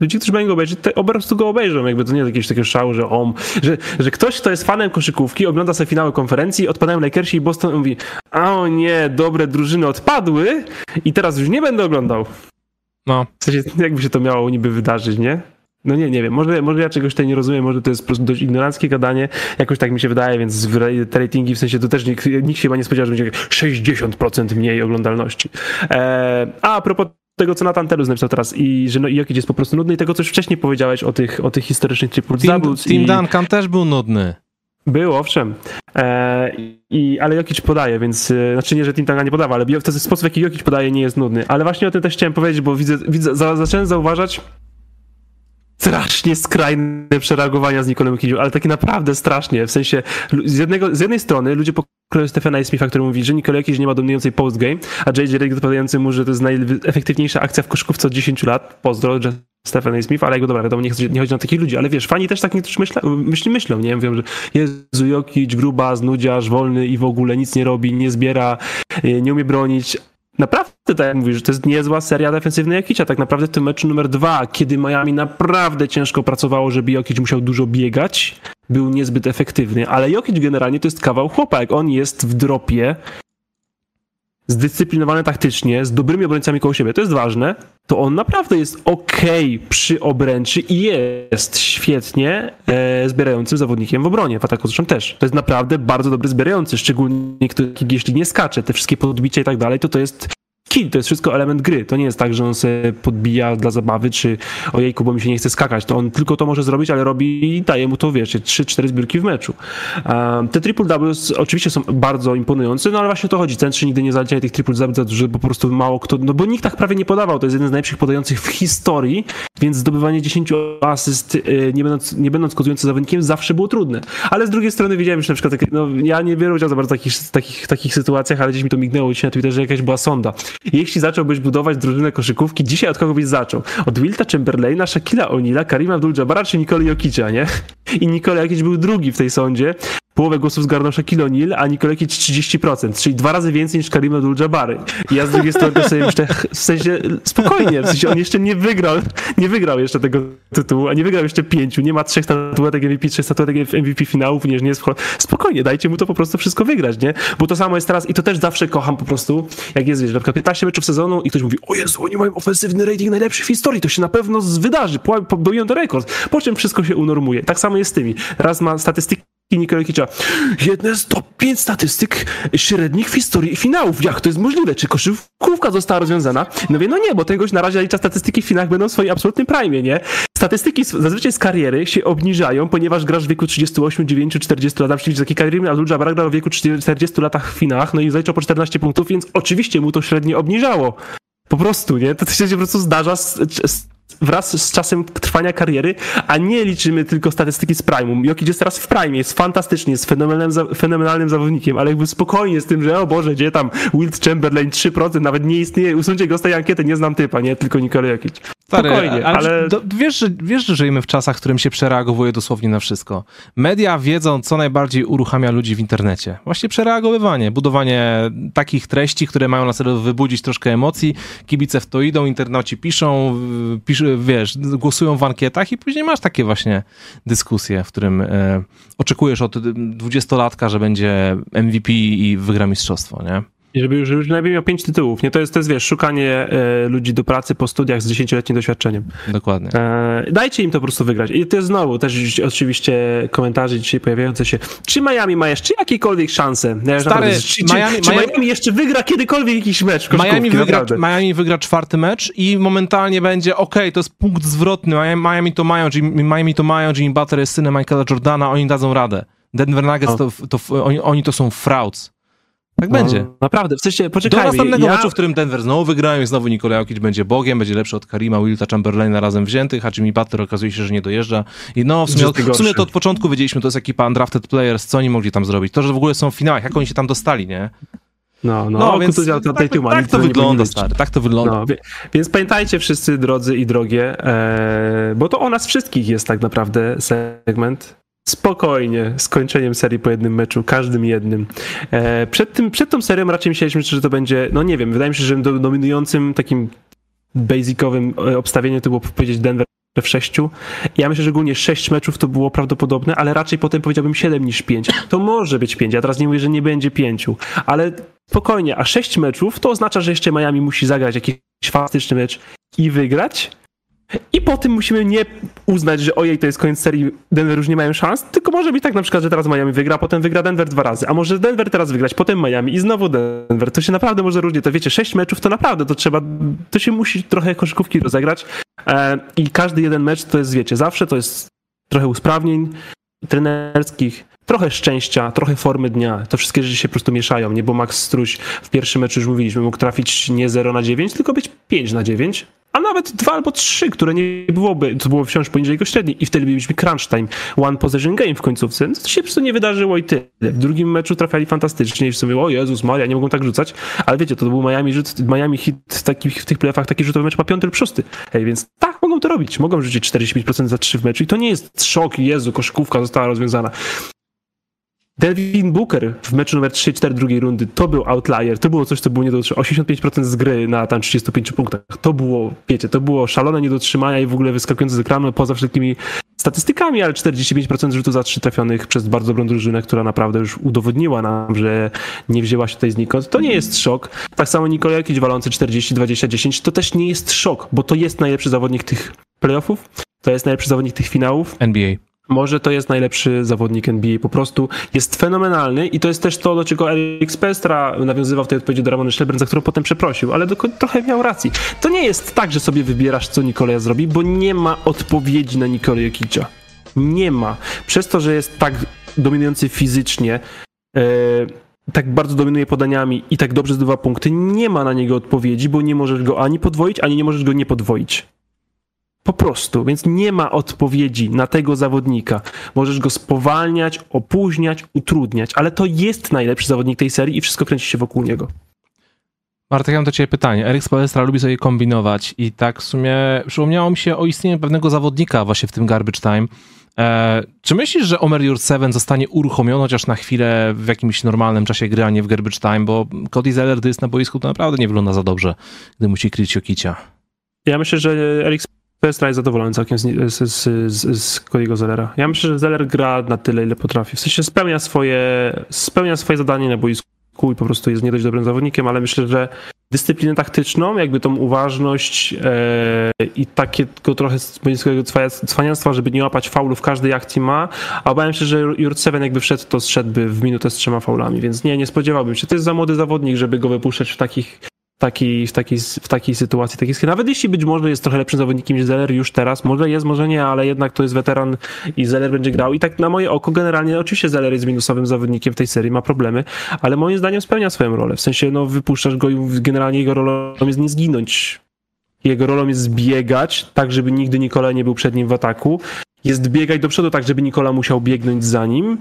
ludzie, którzy będą go obejrzeć, te, po prostu go obejrzą, jakby to nie jest jakiegoś takiego szału, że om, że, że ktoś, kto jest fanem koszykówki, ogląda sobie finały konferencji, odpadają Lakersi i Boston i mówi, a o nie, dobre drużyny odpadły i teraz już nie będę oglądał. No. W sensie, jakby się to miało niby wydarzyć, nie? No nie, nie wiem, może, może ja czegoś tutaj nie rozumiem, może to jest po prostu dość ignoranckie gadanie, jakoś tak mi się wydaje, więc te ratingi w sensie to też nikt, nikt się chyba nie spodziewał, że będzie 60% mniej oglądalności. Eee, a, a propos tego, co Nathan Telus napisał teraz i że no, Jokic jest po prostu nudny i tego, co już wcześniej powiedziałeś o tych, o tych historycznych triple doubles. Tim, Tim i... Duncan też był nudny. Był, owszem. E, i, ale Jokic podaje, więc e, znaczy nie, że Tim Tanga nie podawa, ale w ten sposób, w jaki Jokic podaje, nie jest nudny. Ale właśnie o tym też chciałem powiedzieć, bo widzę, widzę za, zacząłem zauważać strasznie skrajne przereagowania z Nikolem Jokic, ale takie naprawdę strasznie. W sensie, z, jednego, z jednej strony ludzie pokroju Stephena Smitha, który mówi, że Nikola Jokic nie ma dominującej postgame, a JJ Redick odpowiadający mu, że to jest najefektywniejsza akcja w koszykówce od 10 lat. Pozdro, że Stephen. Smith, ale jego dobra, wiadomo, nie, chodzi- nie chodzi na takich ludzi, ale wiesz, fani też tak niektórzy myśla, myśli, myślą, nie? Mówią, że Jezu, Jokic, gruba, znudziarz, wolny i w ogóle nic nie robi, nie zbiera, y, nie umie bronić. Naprawdę, tak jak mówisz, że to jest niezła seria defensywna Jokicia. Tak naprawdę w tym meczu numer dwa, kiedy Miami naprawdę ciężko pracowało, żeby Jokic musiał dużo biegać, był niezbyt efektywny, ale Jokic generalnie to jest kawał chłopa. Jak on jest w dropie, zdyscyplinowany taktycznie, z dobrymi obrońcami koło siebie, to jest ważne, to on naprawdę jest ok przy obręczy i jest świetnie e, zbierającym zawodnikiem w obronie, w ataku zresztą też. To jest naprawdę bardzo dobry zbierający, szczególnie jeśli nie skacze, te wszystkie podbicia i tak dalej, to to jest kill, to jest wszystko element gry. To nie jest tak, że on sobie podbija dla zabawy, czy ojejku, bo mi się nie chce skakać. To on tylko to może zrobić, ale robi i daje mu to, wiesz, 3-4 zbiórki w meczu. Um, te triple doubles oczywiście są bardzo imponujące, no ale właśnie o to chodzi. Centrzy nigdy nie zaliczali tych triple doubles za dużo, bo po prostu mało kto, no bo nikt tak prawie nie podawał. To jest jeden z najlepszych podających w historii, więc zdobywanie 10 asyst, y, nie będąc, nie będąc kozującym zawodnikiem, zawsze było trudne. Ale z drugiej strony widziałem już na przykład, no ja nie biorę udziału za bardzo w takich, takich, takich sytuacjach, ale gdzieś mi to mignęło dzisiaj na Twitterze, jakaś była sonda. Jeśli zacząłbyś budować drużynę koszykówki, dzisiaj od kogo byś zaczął? Od Wilta Chamberlaina, Shaquilla O'Neala, Karima Abdul-Jabbara czy Nikoli Jokicia, nie? I Nikola Jokic był drugi w tej sądzie. Połowę głosów zgarnął Shaquille O'Neal, a Nikola Jokic 30%, czyli dwa razy więcej niż Karim Abdul-Jabbar. Ja z drugiej strony sobie myślę, [laughs] w sensie spokojnie, w sensie on jeszcze nie wygrał, nie wygrał jeszcze tego tytułu, a nie wygrał jeszcze pięciu, nie ma trzech statuetek MVP, trzech statuetek MVP finałów, nie, nie jest. Spokojnie, dajcie mu to po prostu wszystko wygrać, nie? Bo to samo jest teraz i to też zawsze kocham po prostu, jak jest, wiesz, na przykład 15 meczów sezonu i ktoś mówi, o Jezu, oni mają ofensywny rating najlepszy w historii, to się na pewno wydarzy, po- pobiją to rekord, po czym wszystko się unormuje. Tak samo jest z tymi. Raz ma statystyki Nikola Kicza. Jedne z top 5 statystyk średnich w historii finałów. Jak to jest możliwe? Czy koszykówka została rozwiązana? No wie, no nie, bo ten gość na razie zalicza statystyki w finałach będą w swoim absolutnym prime, nie? Statystyki zazwyczaj z kariery się obniżają, ponieważ grasz w wieku 38, 9, 40 lat. Przykład taki Karim Abdul-Jabbar grał w wieku 40 latach w finałach, no i zaliczył po 14 punktów, więc oczywiście mu to średnio obniżało. Po prostu, nie? To się po prostu zdarza z, z, wraz z czasem trwania kariery, a nie liczymy tylko statystyki z Prime'u. Jokic jest teraz w Prime, jest fantastycznie, jest fenomenalnym, fenomenalnym zawodnikiem, ale jakby spokojnie z tym, że o Boże, gdzie tam Wilt Chamberlain 3%, nawet nie istnieje, usuńcie go z tej ankiety, nie znam typa, nie? Tylko Nikola Jokic. Spokojnie, ale... ale do, wiesz, że, wiesz, że żyjemy w czasach, w którym się przereagowuje dosłownie na wszystko. Media wiedzą, co najbardziej uruchamia ludzi w internecie. Właśnie przereagowywanie, budowanie takich treści, które mają na celu wybudzić troszkę emocji. Kibice w to idą, internauci piszą, pisz, wiesz, głosują w ankietach i później masz takie właśnie dyskusje, w którym e, oczekujesz od dwudziestolatka, że będzie MVP i wygra mistrzostwo, nie? I żeby już, już najlepiej miał pięć tytułów, nie? To jest, to jest wiesz, szukanie e, ludzi do pracy po studiach z dziesięcioletnim doświadczeniem. Dokładnie. E, dajcie im to po prostu wygrać. I to jest znowu też oczywiście komentarze dzisiaj pojawiające się. Czy Miami ma jeszcze jakiekolwiek szanse? Ja Stary, naprawdę- czy, Miami- czy, czy Miami- Miami jeszcze wygra kiedykolwiek jakiś mecz? Miami wygra, Naprawdę. Miami wygra czwarty mecz i momentalnie będzie ok, to jest punkt zwrotny. Miami, Miami to mają, Jim- Miami to mają, Jimmy Butler jest synem Michaela Jordana, oni dadzą radę. Denver Nuggets to, to oni, oni to są frauds. Tak będzie. No, naprawdę, w sensie, Do następnego ja... meczu, w którym Denver znowu wygrają i znowu Nikola Jokic będzie bogiem, będzie lepszy od Karima, Wilta Chamberlaina razem wziętych, a Jimmy Butler okazuje się, że nie dojeżdża. I no, w sumie, jest w sumie to od początku wiedzieliśmy, to jest ekipa undrafted players, co oni mogli tam zrobić. To, że w ogóle są w finałach, jak oni się tam dostali, nie? No, no, No, no więc tak, tak, tak nic to nie wygląda, powinno być. stary, tak to wygląda. No, wie, więc pamiętajcie wszyscy, drodzy i drogie, e, bo to o nas wszystkich jest tak naprawdę segment. Spokojnie, z kończeniem serii po jednym meczu, każdym jednym. E, przed, tym, przed tą serią raczej myśleliśmy, że to będzie, no nie wiem, wydaje mi się, że do, dominującym takim basicowym e, obstawieniem to było powiedzieć Denver w sześciu. Ja myślę, że ogólnie sześć meczów to było prawdopodobne, ale raczej potem powiedziałbym siedem niż pięć. To może być pięć, ja teraz nie mówię, że nie będzie pięciu, ale spokojnie, a sześć meczów to oznacza, że jeszcze Miami musi zagrać jakiś fantastyczny mecz i wygrać. I po tym musimy nie uznać, że ojej, to jest koniec serii, Denver już nie mają szans, tylko może być tak na przykład, że teraz Miami wygra, potem wygra Denver dwa razy, a może Denver teraz wygrać, potem Miami i znowu Denver. To się naprawdę może różnie, to wiecie, sześć meczów to naprawdę, to trzeba, to się musi trochę koszykówki rozegrać e, i każdy jeden mecz to jest, wiecie, zawsze to jest trochę usprawnień, trenerskich, trochę szczęścia, trochę formy dnia. To wszystkie rzeczy się po prostu mieszają, nie? Bo Max Struś w pierwszym meczu już mówiliśmy, mógł trafić nie 0 na 9, tylko być 5 na 9 a nawet dwa albo trzy, które nie byłoby, to było wciąż poniżej jego średniej i wtedy mieliśmy crunch time, one possession game w końcówce. No to się po prostu nie wydarzyło i tyle. W drugim meczu trafiali fantastycznie i w sumie, o Jezus Maria, nie mogą tak rzucać, ale wiecie, to był Miami, rzut, Miami hit taki, w tych playoffach taki rzutowy mecz ma piąty lub szósty. Hej, więc tak, mogą to robić. Mogą rzucić 45% za trzy w meczu i to nie jest szok, Jezu, koszkówka została rozwiązana. Devin Booker w meczu numer 3-4 drugiej rundy, to był outlier, to było coś, co było nie do 85% z gry na tam 35 punktach. To było, wiecie, to było szalone nie do trzymania i w ogóle wyskakujące z ekranu poza wszelkimi statystykami, ale 45% rzutów za 3 trafionych przez bardzo dobrą drużynę, która naprawdę już udowodniła nam, że nie wzięła się tutaj znikąd. To nie jest szok. Tak samo Nikola Jokic walący 40, 20, 10, to też nie jest szok, bo to jest najlepszy zawodnik tych playoffów, to jest najlepszy zawodnik tych finałów. NBA. Może to jest najlepszy zawodnik NBA, po prostu jest fenomenalny i to jest też to, do czego Eric Spestra nawiązywał w tej odpowiedzi do Ramony Szlebren, za którą potem przeprosił, ale do, trochę miał racji. To nie jest tak, że sobie wybierasz, co Nikola zrobi, bo nie ma odpowiedzi na Nikolę Jokicza. Nie ma. Przez to, że jest tak dominujący fizycznie, e, tak bardzo dominuje podaniami i tak dobrze zdobywa punkty, nie ma na niego odpowiedzi, bo nie możesz go ani podwoić, ani nie możesz go nie podwoić. Po prostu, więc nie ma odpowiedzi na tego zawodnika. Możesz go spowalniać, opóźniać, utrudniać, ale to jest najlepszy zawodnik tej serii i wszystko kręci się wokół niego. Martek, ja mam do ciebie pytanie. Erik Spoelstra lubi sobie kombinować i tak w sumie przypomniało mi się o istnieniu pewnego zawodnika właśnie w tym garbage time. E, czy myślisz, że Omer Jurtseven zostanie uruchomiony chociaż na chwilę w jakimś normalnym czasie gry, a nie w garbage time, bo Cody Zeller, gdy jest na boisku, to naprawdę nie wygląda za dobrze, gdy musi kryć Jokicia. Ja myślę, że Erik Pestra jest zadowolony całkiem z, z, z, z Cody'ego Zellera. Ja myślę, że Zeller gra na tyle, ile potrafi. W sensie spełnia swoje, spełnia swoje zadanie na boisku i po prostu jest nie dość dobrym zawodnikiem, ale myślę, że dyscyplinę taktyczną, jakby tą uważność e, i takiego trochę boiskowego cwaniactwa, żeby nie łapać faulu w każdej akcji ma, a obawiam się, że Jurt Seven jakby wszedł, to zszedłby w minutę z trzema faulami, więc nie, nie spodziewałbym się. To jest za młody zawodnik, żeby go wypuszczać w takich takiej, w, takiej, w takiej sytuacji. Takiej, nawet jeśli być może jest trochę lepszym zawodnikiem niż Zeller już teraz, może jest, może nie, ale jednak to jest weteran i Zeller będzie grał. I tak na moje oko generalnie, oczywiście Zeller jest minusowym zawodnikiem w tej serii, ma problemy, ale moim zdaniem spełnia swoją rolę. W sensie, no wypuszczasz go i generalnie jego rolą jest nie zginąć. Jego rolą jest zbiegać, tak żeby nigdy Nikola nie był przed nim w ataku. Jest biegać do przodu, tak żeby Nikola musiał biegnąć za nim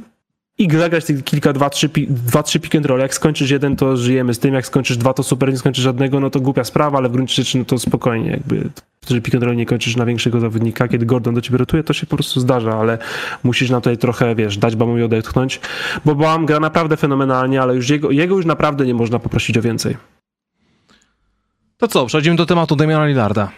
i zagrać tych kilka, dwa, trzy, dwa, trzy pick and roll. Jak skończysz jeden, to żyjemy z tym, jak skończysz dwa, to super, nie skończysz żadnego, no to głupia sprawa, ale w gruncie rzeczy, no to spokojnie, jakby, że pick and roll nie kończysz na większego zawodnika, kiedy Gordon do ciebie rotuje, to się po prostu zdarza, ale musisz na tutaj trochę, wiesz, dać Bamowi odetchnąć, bo Bam gra naprawdę fenomenalnie, ale już jego, jego już naprawdę nie można poprosić o więcej. To co, przechodzimy do tematu Damiana Lillarda.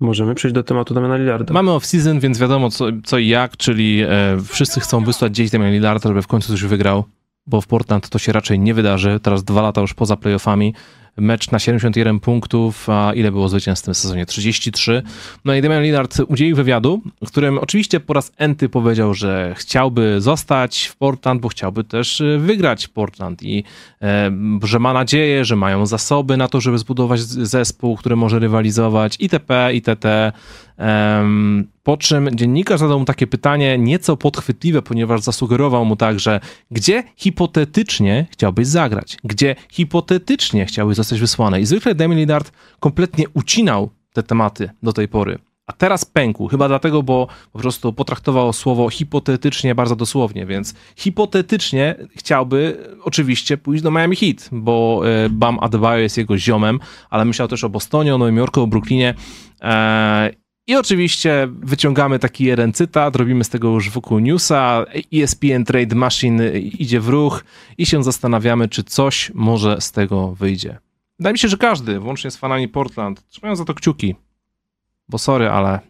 Możemy przejść do tematu Damiana Lillarda. Mamy off-season, więc wiadomo co, co i jak, czyli e, wszyscy chcą wysłać gdzieś Damiana Lillarda, żeby w końcu coś wygrał, bo w Portland to się raczej nie wydarzy. Teraz dwa lata już poza playoffami mecz na 71 punktów, a ile było zwycięstw w tym sezonie? 33. No i Damian Lillard udzielił wywiadu, w którym oczywiście po raz enty powiedział, że chciałby zostać w Portland, bo chciałby też y, wygrać Portland i e, że ma nadzieję, że mają zasoby na to, żeby zbudować zespół, który może rywalizować itp., itd. Po czym dziennikarz zadał mu takie pytanie, nieco podchwytliwe, ponieważ zasugerował mu także, gdzie hipotetycznie chciałbyś zagrać, gdzie hipotetycznie chciałbyś zostać wysłany. I zwykle Damian Lillard kompletnie ucinał te tematy do tej pory. A teraz pękł, chyba dlatego, bo po prostu potraktował słowo hipotetycznie bardzo dosłownie, więc hipotetycznie chciałby oczywiście pójść do Miami Heat, bo e, Bam Adebayo jest jego ziomem, ale myślał też o Bostonie, o Nowym Jorku, o Brooklynie e, i oczywiście wyciągamy taki jeden cytat, robimy z tego już wokół newsa, ESPN Trade Machine idzie w ruch i się zastanawiamy, czy coś może z tego wyjdzie. Wydaje mi się, że każdy, włącznie z fanami Portland, trzymają za to kciuki. Bo sorry, ale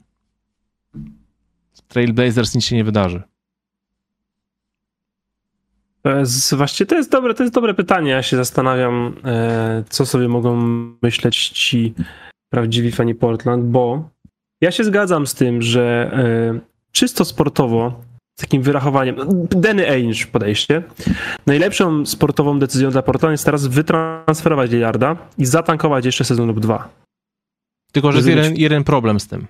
Trailblazers nic się nie wydarzy. To jest, właściwie to jest dobre, to jest dobre pytanie. Ja się zastanawiam, e, co sobie mogą myśleć ci prawdziwi fani Portland, bo ja się zgadzam z tym, że e, czysto sportowo, z takim wyrachowaniem, Danny Ainge podejście, najlepszą sportową decyzją dla Portland jest teraz wytransferować Lillarda i zatankować jeszcze sezon lub dwa. Tylko, że jest jeden, jeden problem z tym.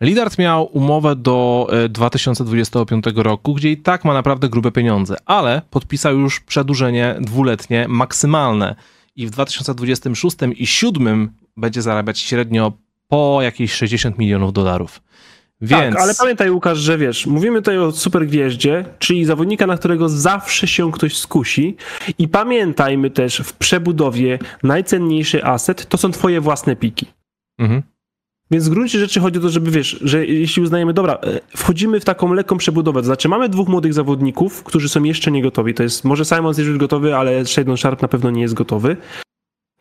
Lidard miał umowę do e, 2025 roku, gdzie i tak ma naprawdę grube pieniądze, ale podpisał już przedłużenie dwuletnie maksymalne i w 2026 i 2027 będzie zarabiać średnio po jakieś 60 milionów dolarów. Więc... Tak, ale pamiętaj Łukasz, że wiesz, mówimy tutaj o super gwieździe, czyli zawodnika, na którego zawsze się ktoś skusi i pamiętajmy też w przebudowie najcenniejszy aset to są twoje własne piki. Mhm. Więc w gruncie rzeczy chodzi o to, żeby wiesz, że jeśli uznajemy, dobra, e, wchodzimy w taką lekką przebudowę, to znaczy mamy dwóch młodych zawodników, którzy są jeszcze nie gotowi. To jest, może Simons jest już gotowy, ale Shadon Sharp na pewno nie jest gotowy.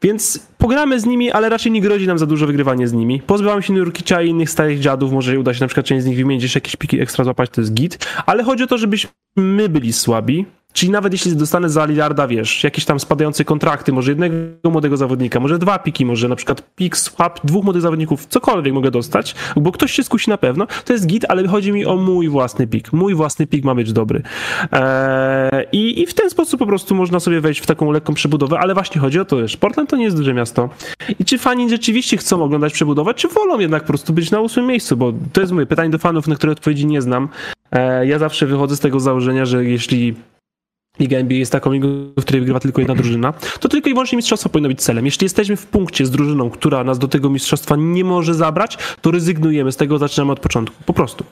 Więc pogramy z nimi, ale raczej nie grozi nam za dużo wygrywanie z nimi. Pozbywamy się Nurkicza i innych starych dziadów, może uda się na przykład część z nich wymienić, jeszcze jakieś piki ekstra złapać, to jest git. Ale chodzi o to, żebyśmy my byli słabi, Czyli nawet jeśli dostanę za Lillarda, wiesz, jakieś tam spadające kontrakty, może jednego młodego zawodnika, może dwa piki, może na przykład pik, swap, dwóch młodych zawodników, cokolwiek mogę dostać, bo ktoś się skusi na pewno, to jest git, ale chodzi mi o mój własny pik. Mój własny pik ma być dobry. Eee, i, I w ten sposób po prostu można sobie wejść w taką lekką przebudowę, ale właśnie chodzi o to, że Portland to nie jest duże miasto. I czy fani rzeczywiście chcą oglądać przebudowę, czy wolą jednak po prostu być na ósmym miejscu, bo to jest moje pytanie do fanów, na które odpowiedzi nie znam. Eee, ja zawsze wychodzę z tego założenia, że jeśli Liga NBA jest taką ligą, w której wygrywa tylko jedna drużyna, to tylko i wyłącznie mistrzostwo powinno być celem. Jeśli jesteśmy w punkcie z drużyną, która nas do tego mistrzostwa nie może zabrać, to rezygnujemy z tego, zaczynamy od początku. Po prostu.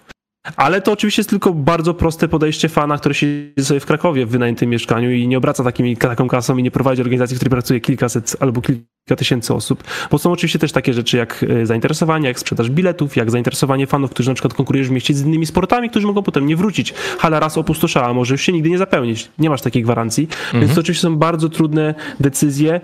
Ale to oczywiście jest tylko bardzo proste podejście fana, który siedzi sobie w Krakowie w wynajętym mieszkaniu i nie obraca takimi, taką kasą i nie prowadzi organizacji, w której pracuje kilkaset albo kilka tysięcy osób. Bo są oczywiście też takie rzeczy jak zainteresowanie, jak sprzedaż biletów, jak zainteresowanie fanów, którzy na przykład konkurują w mieście z innymi sportami, którzy mogą potem nie wrócić. Hala raz opustoszała, może już się nigdy nie zapełnić. Nie masz takiej gwarancji. Mhm. Więc to oczywiście są bardzo trudne decyzje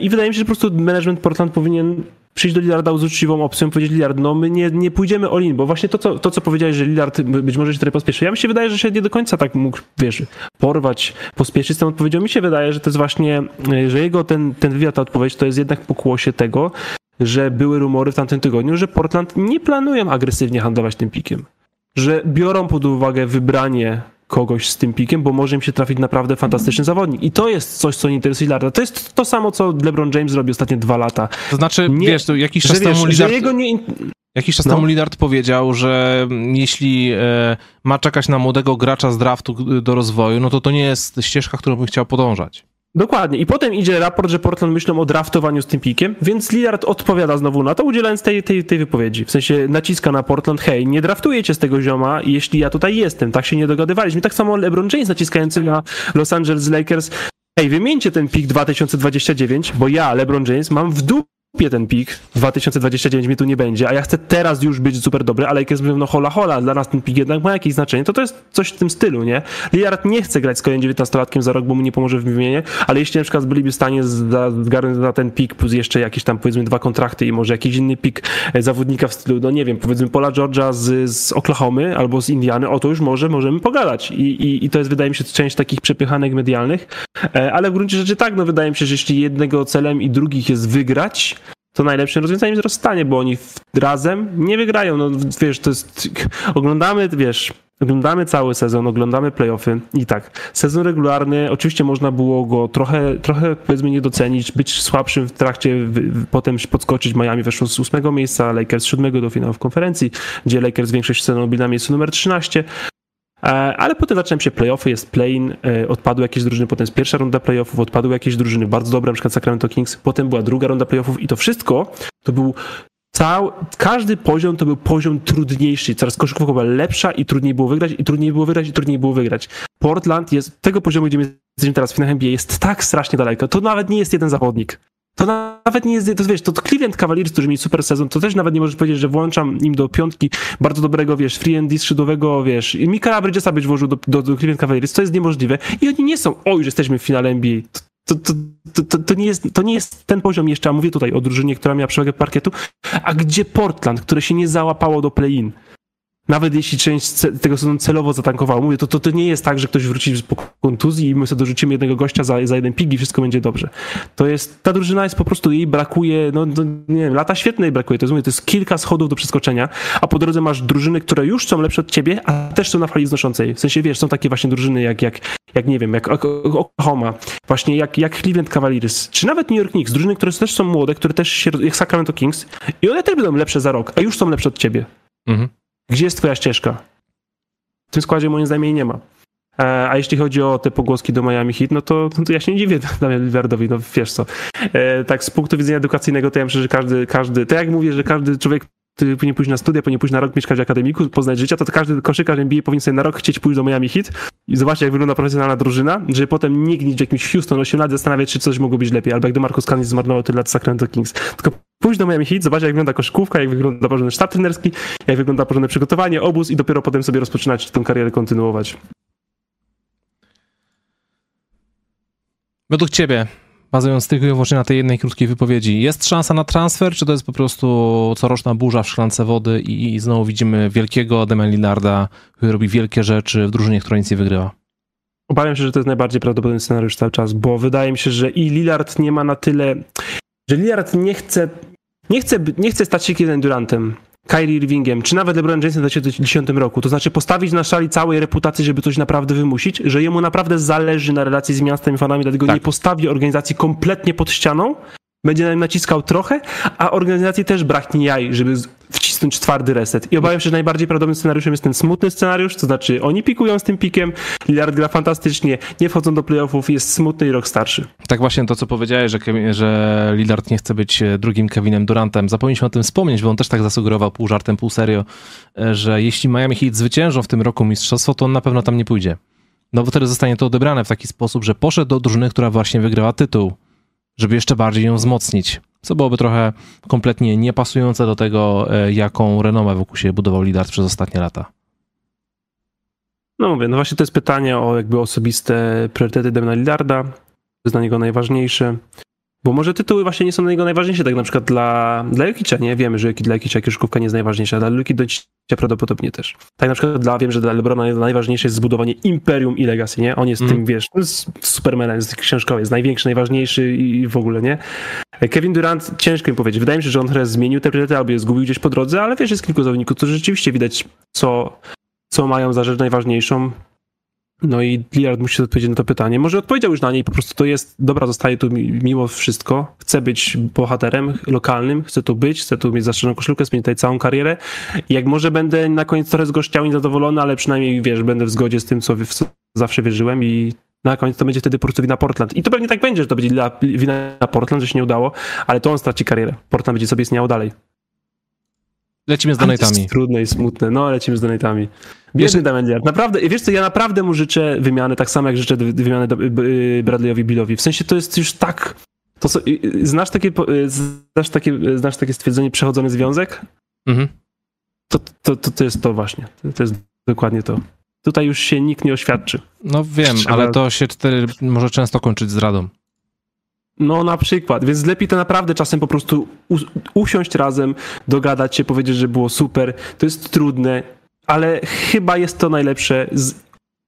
i wydaje mi się, że po prostu management Portland powinien przyjść do Lillarda z uczciwą opcją, powiedzieć Lillard, no my nie, nie pójdziemy all in, bo właśnie to co, to, co powiedziałeś, że Lillard być może się tutaj pospieszy. Ja mi się wydaje, że się nie do końca tak mógł, wiesz, porwać, pospieszyć z tą odpowiedzią. Mi się wydaje, że to jest właśnie, że jego ten, ten wywiad, ta odpowiedź, to jest jednak pokłosie tego, że były rumory w tamtym tygodniu, że Portland nie planują agresywnie handlować tym pikiem. Że biorą pod uwagę wybranie kogoś z tym pikiem, bo może im się trafić naprawdę fantastyczny zawodnik. I to jest coś, co nie interesuje Lillarda. To jest to samo, co LeBron James robi ostatnie dwa lata. To znaczy, nie, wiesz, to jakiś czas temu Lillard... jego nie... Jakiś czas no. temu Lillard powiedział, że jeśli e, ma czekać na młodego gracza z draftu do rozwoju, no to to nie jest ścieżka, którą bym chciał podążać. Dokładnie. I potem idzie raport, że Portland myślą o draftowaniu z tym pikiem, więc Lillard odpowiada znowu na to, udzielając tej, tej, tej wypowiedzi. W sensie naciska na Portland, hej, nie draftujecie z tego zioma, jeśli ja tutaj jestem. Tak się nie dogadywaliśmy. Tak samo LeBron James naciskający na Los Angeles Lakers, hej, wymieńcie ten pik 2029, bo ja, LeBron James, mam w dół ten pik 2029 mnie tu nie będzie, a ja chcę teraz już być super dobry, ale jak jest no hola hola, dla nas ten pik jednak ma jakieś znaczenie, to to jest coś w tym stylu, nie? Lillard nie chce grać z kolejnym 19-latkiem za rok, bo mu nie pomoże w wymianie, ale jeśli na przykład byliby w stanie zgarnąć na ten pik plus jeszcze jakieś tam powiedzmy dwa kontrakty i może jakiś inny pik zawodnika w stylu, no nie wiem, powiedzmy Paula George'a z, z Oklahomy albo z Indiany, o to już może możemy pogadać I, i, i to jest wydaje mi się część takich przepychanek medialnych, ale w gruncie rzeczy tak, no wydaje mi się, że jeśli jednego celem i drugich jest wygrać, to najlepszym rozwiązaniem jest rozstanie, bo oni razem nie wygrają. No wiesz, to jest. Oglądamy, wiesz. Oglądamy cały sezon, oglądamy playoffy i tak. Sezon regularny, oczywiście można było go trochę, trochę powiedzmy nie docenić, być słabszym w trakcie, potem podskoczyć. Miami weszło z ósmego miejsca, Lakers z siódmego do finału w konferencji, gdzie Lakers większość sezonu byli na miejscu numer 13. Ale potem zacząłem się playoffy, jest play-in, odpadły jakieś drużyny, potem jest pierwsza runda playoffów, odpadły jakieś drużyny bardzo dobre, przykład Sacramento Kings, potem była druga runda playoffów i to wszystko to był cały, każdy poziom to był poziom trudniejszy, coraz koszykówka była lepsza i trudniej było wygrać, i trudniej było wygrać, i trudniej było wygrać. Portland jest, tego poziomu, gdzie my jesteśmy teraz w NBA, jest tak strasznie daleko, to nawet nie jest jeden zawodnik. To nawet nie jest, to wiesz, to Cleveland Cavaliers, którzy mieli super sezon, to też nawet nie możesz powiedzieć, że włączam im do piątki bardzo dobrego, wiesz, free and skrzydłowego, wiesz, i Mikaela Bridgesa być włożył do, do, do Cleveland Cavaliers, to jest niemożliwe. I oni nie są, o, już jesteśmy w finale NBA. To, to, to, to, to, nie jest, to nie jest ten poziom jeszcze, a mówię tutaj o drużynie, która miała przewagę parkietu, a gdzie Portland, które się nie załapało do play-in nawet jeśli część tego sezonu celowo zatankowało, mówię, to, to, to nie jest tak, że ktoś wróci po kontuzji i my sobie dorzucimy jednego gościa za, za jeden pik i wszystko będzie dobrze. To jest, ta drużyna jest po prostu, jej brakuje, no, no nie wiem, lata świetnej brakuje, to jest, mówię, to jest kilka schodów do przeskoczenia, a po drodze masz drużyny, które już są lepsze od ciebie, a też są na fali znoszącej. W sensie, wiesz, są takie właśnie drużyny jak, jak, jak nie wiem, jak Oklahoma, właśnie jak, jak Cleveland Cavaliers, czy nawet New York Knicks, drużyny, które też są młode, które też się, jak Sacramento Kings i one też będą lepsze za rok, a już są lepsze od ciebie. Mhm. Gdzie jest twoja ścieżka? W tym składzie moim zdaniem jej nie ma. E, A jeśli chodzi o te pogłoski do Miami Heat, no to, no to ja się nie dziwię [laughs] Damian Lillardowi, no wiesz co. E, Tak z punktu widzenia edukacyjnego to ja myślę, że każdy, każdy, tak jak mówię, że każdy człowiek który powinien pójść na studia, powinien pójść na rok mieszkać w akademiku, poznać życia, to, to każdy koszykarz NBA powinien sobie na rok chcieć pójść do Miami Heat i zobaczyć, jak wygląda profesjonalna drużyna, żeby potem nie gnić w jakimś Houston 8 lat, zastanawiać czy coś mogło być lepiej, albo jak do Marcus Cousins zmarnował tyle lat Sacramento Kings. Tylko pójść do Miami Heat, zobaczyć, jak wygląda koszykówka, jak wygląda porządny sztab trenerski, jak wygląda porządne przygotowanie, obóz i dopiero potem sobie rozpoczynać tę karierę kontynuować. Według ciebie, bazując tylko i wyłącznie na tej jednej krótkiej wypowiedzi, jest szansa na transfer, czy to jest po prostu coroczna burza w szklance wody i, i znowu widzimy wielkiego Damian Lillarda, który robi wielkie rzeczy w drużynie, która nic nie wygrywa? Obawiam się, że to jest najbardziej prawdopodobny scenariusz cały czas, bo wydaje mi się, że i Lillard nie ma na tyle, że Lillard nie chce, nie chce, nie chce stać się Kevin Durantem, Kyrie Irvingiem, czy nawet LeBron Jamesem w 2010 roku. To znaczy postawić na szali całej reputacji, żeby coś naprawdę wymusić, że jemu naprawdę zależy na relacji z miastem i fanami, dlatego Tak. nie postawi organizacji kompletnie pod ścianą, będzie na nim naciskał trochę, a organizacji też braknie jaj, żeby wcisnąć twardy reset. I obawiam się, że najbardziej prawdopodobnym scenariuszem jest ten smutny scenariusz, to znaczy oni pikują z tym pikiem, Lillard gra fantastycznie, nie wchodzą do playoffów, jest smutny i rok starszy. Tak właśnie to, co powiedziałeś, że, że Lillard nie chce być e, drugim Kevinem Durantem. Zapomnieliśmy o tym wspomnieć, bo on też tak zasugerował pół żartem, pół serio, e, że jeśli Miami Heat zwyciężą w tym roku mistrzostwo, to on na pewno tam nie pójdzie. No bo wtedy zostanie to odebrane w taki sposób, że poszedł do drużyny, która właśnie wygrała tytuł, żeby jeszcze bardziej ją wzmocnić. Co byłoby trochę kompletnie niepasujące do tego, e, jaką renomę wokół siebie budował Lillard przez ostatnie lata. No mówię, no właśnie to jest pytanie o jakby osobiste priorytety Demna Lillarda, to jest dla niego najważniejsze. Bo może tytuły właśnie nie są dla niego najważniejsze, tak na przykład dla, dla Jokicza, nie? Wiemy, że dla Jokicza koszykówka nie jest najważniejsza, dla Luki Doncicia prawdopodobnie też. Tak na przykład dla, wiem, że dla LeBrona najważniejsze jest zbudowanie imperium i legacy, nie? On jest Mm. tym, wiesz, Supermanem, jest książkowy, jest największy, najważniejszy i w ogóle, nie? Kevin Durant, ciężko mi powiedzieć. Wydaje mi się, że on trochę zmienił te priorytety albo je zgubił gdzieś po drodze, ale wiesz, jest kilku zawodników, którzy rzeczywiście widać, co, co mają za rzecz najważniejszą. No i Lillard musi odpowiedzieć na to pytanie. Może odpowiedział już na nie i po prostu to jest, dobra, zostaje tu mi- mimo wszystko. Chcę być bohaterem lokalnym, chcę tu być, chcę tu mieć zastrzeżoną koszulkę, spędzić tutaj całą karierę. I jak może będę na koniec trochę zgościał i niezadowolony, ale przynajmniej, wiesz, będę w zgodzie z tym, co, w co zawsze wierzyłem i na koniec to będzie wtedy po prostu wina Portland. I to pewnie tak będzie, że to będzie dla- wina Portland, że się nie udało, ale to on straci karierę. Portland będzie sobie istniało dalej. Lecimy z Ale to donatami. jest trudne i smutne. No, lecimy z donatami. Biedny Damian Lillard. Naprawdę, wiesz co, ja naprawdę mu życzę wymiany, tak samo jak życzę wy- wymiany y, Bradleyowi Billowi. W sensie to jest już tak... To, so- y, y, znasz, takie, znasz, takie, znasz takie stwierdzenie przechodzony związek? Mhm. To, to, to, to jest to właśnie. To, jest dokładnie to. Tutaj już się nikt nie oświadczy. No wiem, Trzeba- ale to się wtedy może często kończyć zdradą. No na przykład, więc lepiej to naprawdę czasem po prostu us- usiąść razem, dogadać się, powiedzieć, że było super. To jest trudne, ale chyba jest to najlepsze. Z...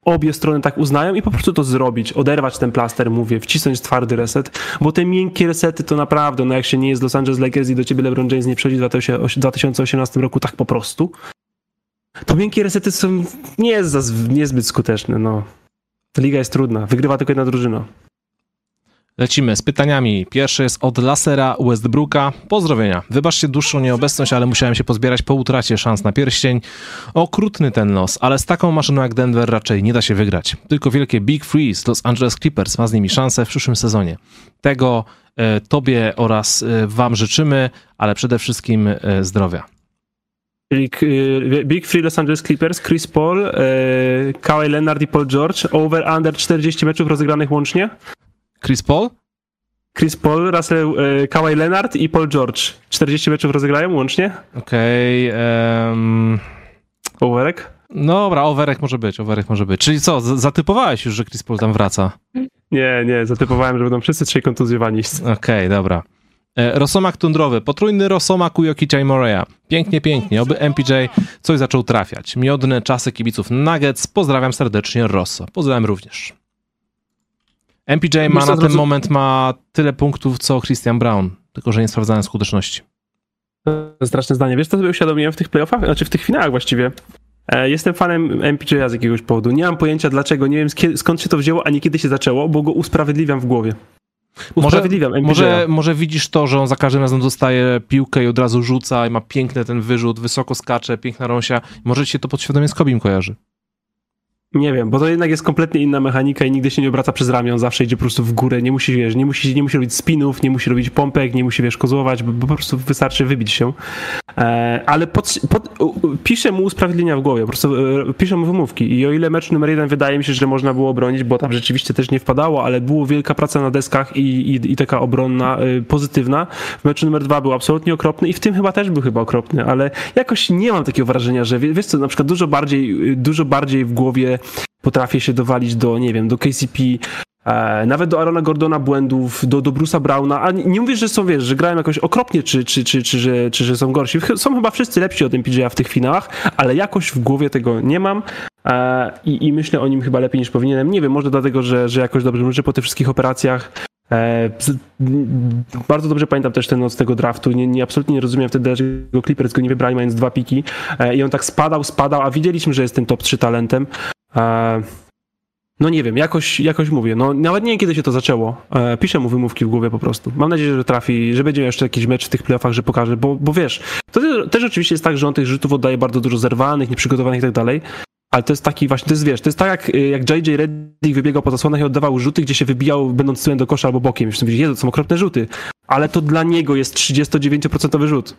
Obie strony tak uznają i po prostu to zrobić, oderwać ten plaster, mówię, wcisnąć twardy reset, bo te miękkie resety to naprawdę, no jak się nie jest Los Angeles Lakers i do ciebie LeBron James nie przychodzi w 2008 2018 roku tak po prostu, to miękkie resety są nie zaz- niezbyt skuteczne, no. Liga jest trudna, wygrywa tylko jedna drużyna. Lecimy z pytaniami. Pierwsze jest od Lasera Westbrooka. Pozdrowienia. Wybaczcie dłuższą nieobecność, ale musiałem się pozbierać po utracie szans na pierścień. Okrutny ten los, ale z taką maszyną jak Denver raczej nie da się wygrać. Tylko wielkie Big Free z Los Angeles Clippers ma z nimi szansę w przyszłym sezonie. Tego e, tobie oraz e, wam życzymy, ale przede wszystkim e, zdrowia. Czyli y, Big Free Los Angeles Clippers, Chris Paul, y, Kawhi Leonard i Paul George, over under 40 meczów rozegranych łącznie. Chris Paul? Chris Paul, Russell, y, Kawhi Leonard i Paul George. 40 meczów rozegrają łącznie. Okej. em, Overek? dobra, overek może być, overek może być. Czyli co, zatypowałeś już, że Chris Paul tam wraca? Nie, nie, zatypowałem, że będą wszyscy trzej kontuzjowani. Okej, dobra. E, Rosomak tundrowy, potrójny Rosomak u Jokicia i Moreya. Pięknie, pięknie, oby MPJ coś zaczął trafiać. Miodne czasy kibiców Nuggets, pozdrawiam serdecznie Rosso. Pozdrawiam również. MPJ ma na ten drodzy- moment ma tyle punktów co Christian Brown, tylko że nie sprawdzałem skuteczności. Straszne zdanie. Wiesz, co sobie uświadomiłem w tych playoffach, znaczy w tych finałach właściwie. E, Jestem fanem MPJ z jakiegoś powodu. Nie mam pojęcia dlaczego, nie wiem sk- skąd się to wzięło, ani kiedy się zaczęło, bo go usprawiedliwiam w głowie. Może, Usprawiedliwiam NBA. może, może widzisz to, że on za każdym razem dostaje piłkę i od razu rzuca i ma piękny ten wyrzut, wysoko skacze, piękna rąsia. Może ci się to podświadomie z Kobim kojarzy. Nie wiem, bo to jednak jest kompletnie inna mechanika i nigdy się nie obraca przez ramię, on zawsze idzie po prostu w górę, nie musi, wiesz, nie musi, nie musi robić spinów, nie musi robić pompek, nie musi, wiesz, kozłować, bo, bo po prostu wystarczy wybić się. E, ale pod, pod, piszę mu usprawiedliwienia w głowie, po prostu e, piszę mu wymówki i o ile mecz numer jeden wydaje mi się, że można było obronić, bo tam rzeczywiście też nie wpadało, ale było wielka praca na deskach i, i, i taka obronna e, pozytywna. W meczu numer dwa był absolutnie okropny i w tym chyba też był chyba okropny, ale jakoś nie mam takiego wrażenia, że wie- wiesz co, na przykład dużo bardziej, dużo bardziej w głowie potrafię się dowalić do, nie wiem, do KCP, e, nawet do Arona Gordona błędów, do, do Bruce'a Browna, a nie, nie mówię, że są, wiesz, że grają jakoś okropnie, czy, czy, czy, czy, że, czy że są gorsi. Są chyba wszyscy lepsi od MPJ w tych finałach, ale jakoś w głowie tego nie mam e, i, i myślę o nim chyba lepiej niż powinienem. Nie wiem, może dlatego, że, że jakoś dobrze, może po tych wszystkich operacjach E, bardzo dobrze pamiętam też ten noc tego draftu. Nie, nie, absolutnie nie rozumiem wtedy, dlaczego Clippers go nie wybrali, mając dwa piki. E, I on tak spadał, spadał, a widzieliśmy, że jest ten top 3 talentem. E, no nie wiem, jakoś, jakoś mówię. No, nawet nie wiem, kiedy się to zaczęło. E, piszę mu wymówki w głowie po prostu. Mam nadzieję, że trafi, że będzie jeszcze jakiś mecz w tych playoffach, że pokaże, bo, bo wiesz, to też, oczywiście jest tak, że on tych rzutów oddaje bardzo dużo zerwanych, nieprzygotowanych i tak dalej. Ale to jest taki właśnie, to jest wiesz, to jest tak jak, y, jak JJ Reddick wybiegał po zasłonach i oddawał rzuty, gdzie się wybijał będąc tyłem do kosza albo bokiem. Mówisz, Jezu, to są okropne rzuty. Ale to dla niego jest 39% rzut.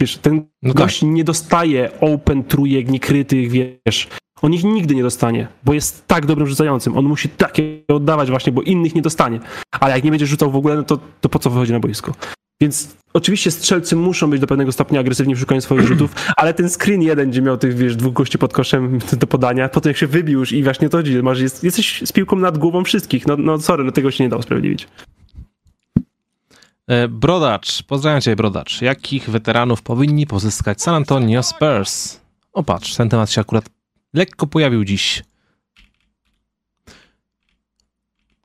Wiesz, ten No tak. gość nie dostaje open trójek niekrytych, wiesz. On ich nigdy nie dostanie, bo jest tak dobrym rzucającym. On musi takie oddawać właśnie, bo innych nie dostanie. Ale jak nie będzie rzucał w ogóle, no to, to po co wychodzi na boisko? Więc oczywiście strzelcy muszą być do pewnego stopnia agresywni w szukaniu swoich rzutów, [clears throat] ale ten screen jeden, gdzie miał tych, wiesz, dwóch gości pod koszem do podania, potem jak się wybił już i właśnie to chodzi, masz, jest, jesteś z piłką nad głową wszystkich. No, no sorry, no tego się nie da usprawiedliwić. E, Brodacz, pozdrawiam cię Brodacz. Jakich weteranów powinni pozyskać San Antonio Spurs? O patrz, ten temat się akurat lekko pojawił dziś.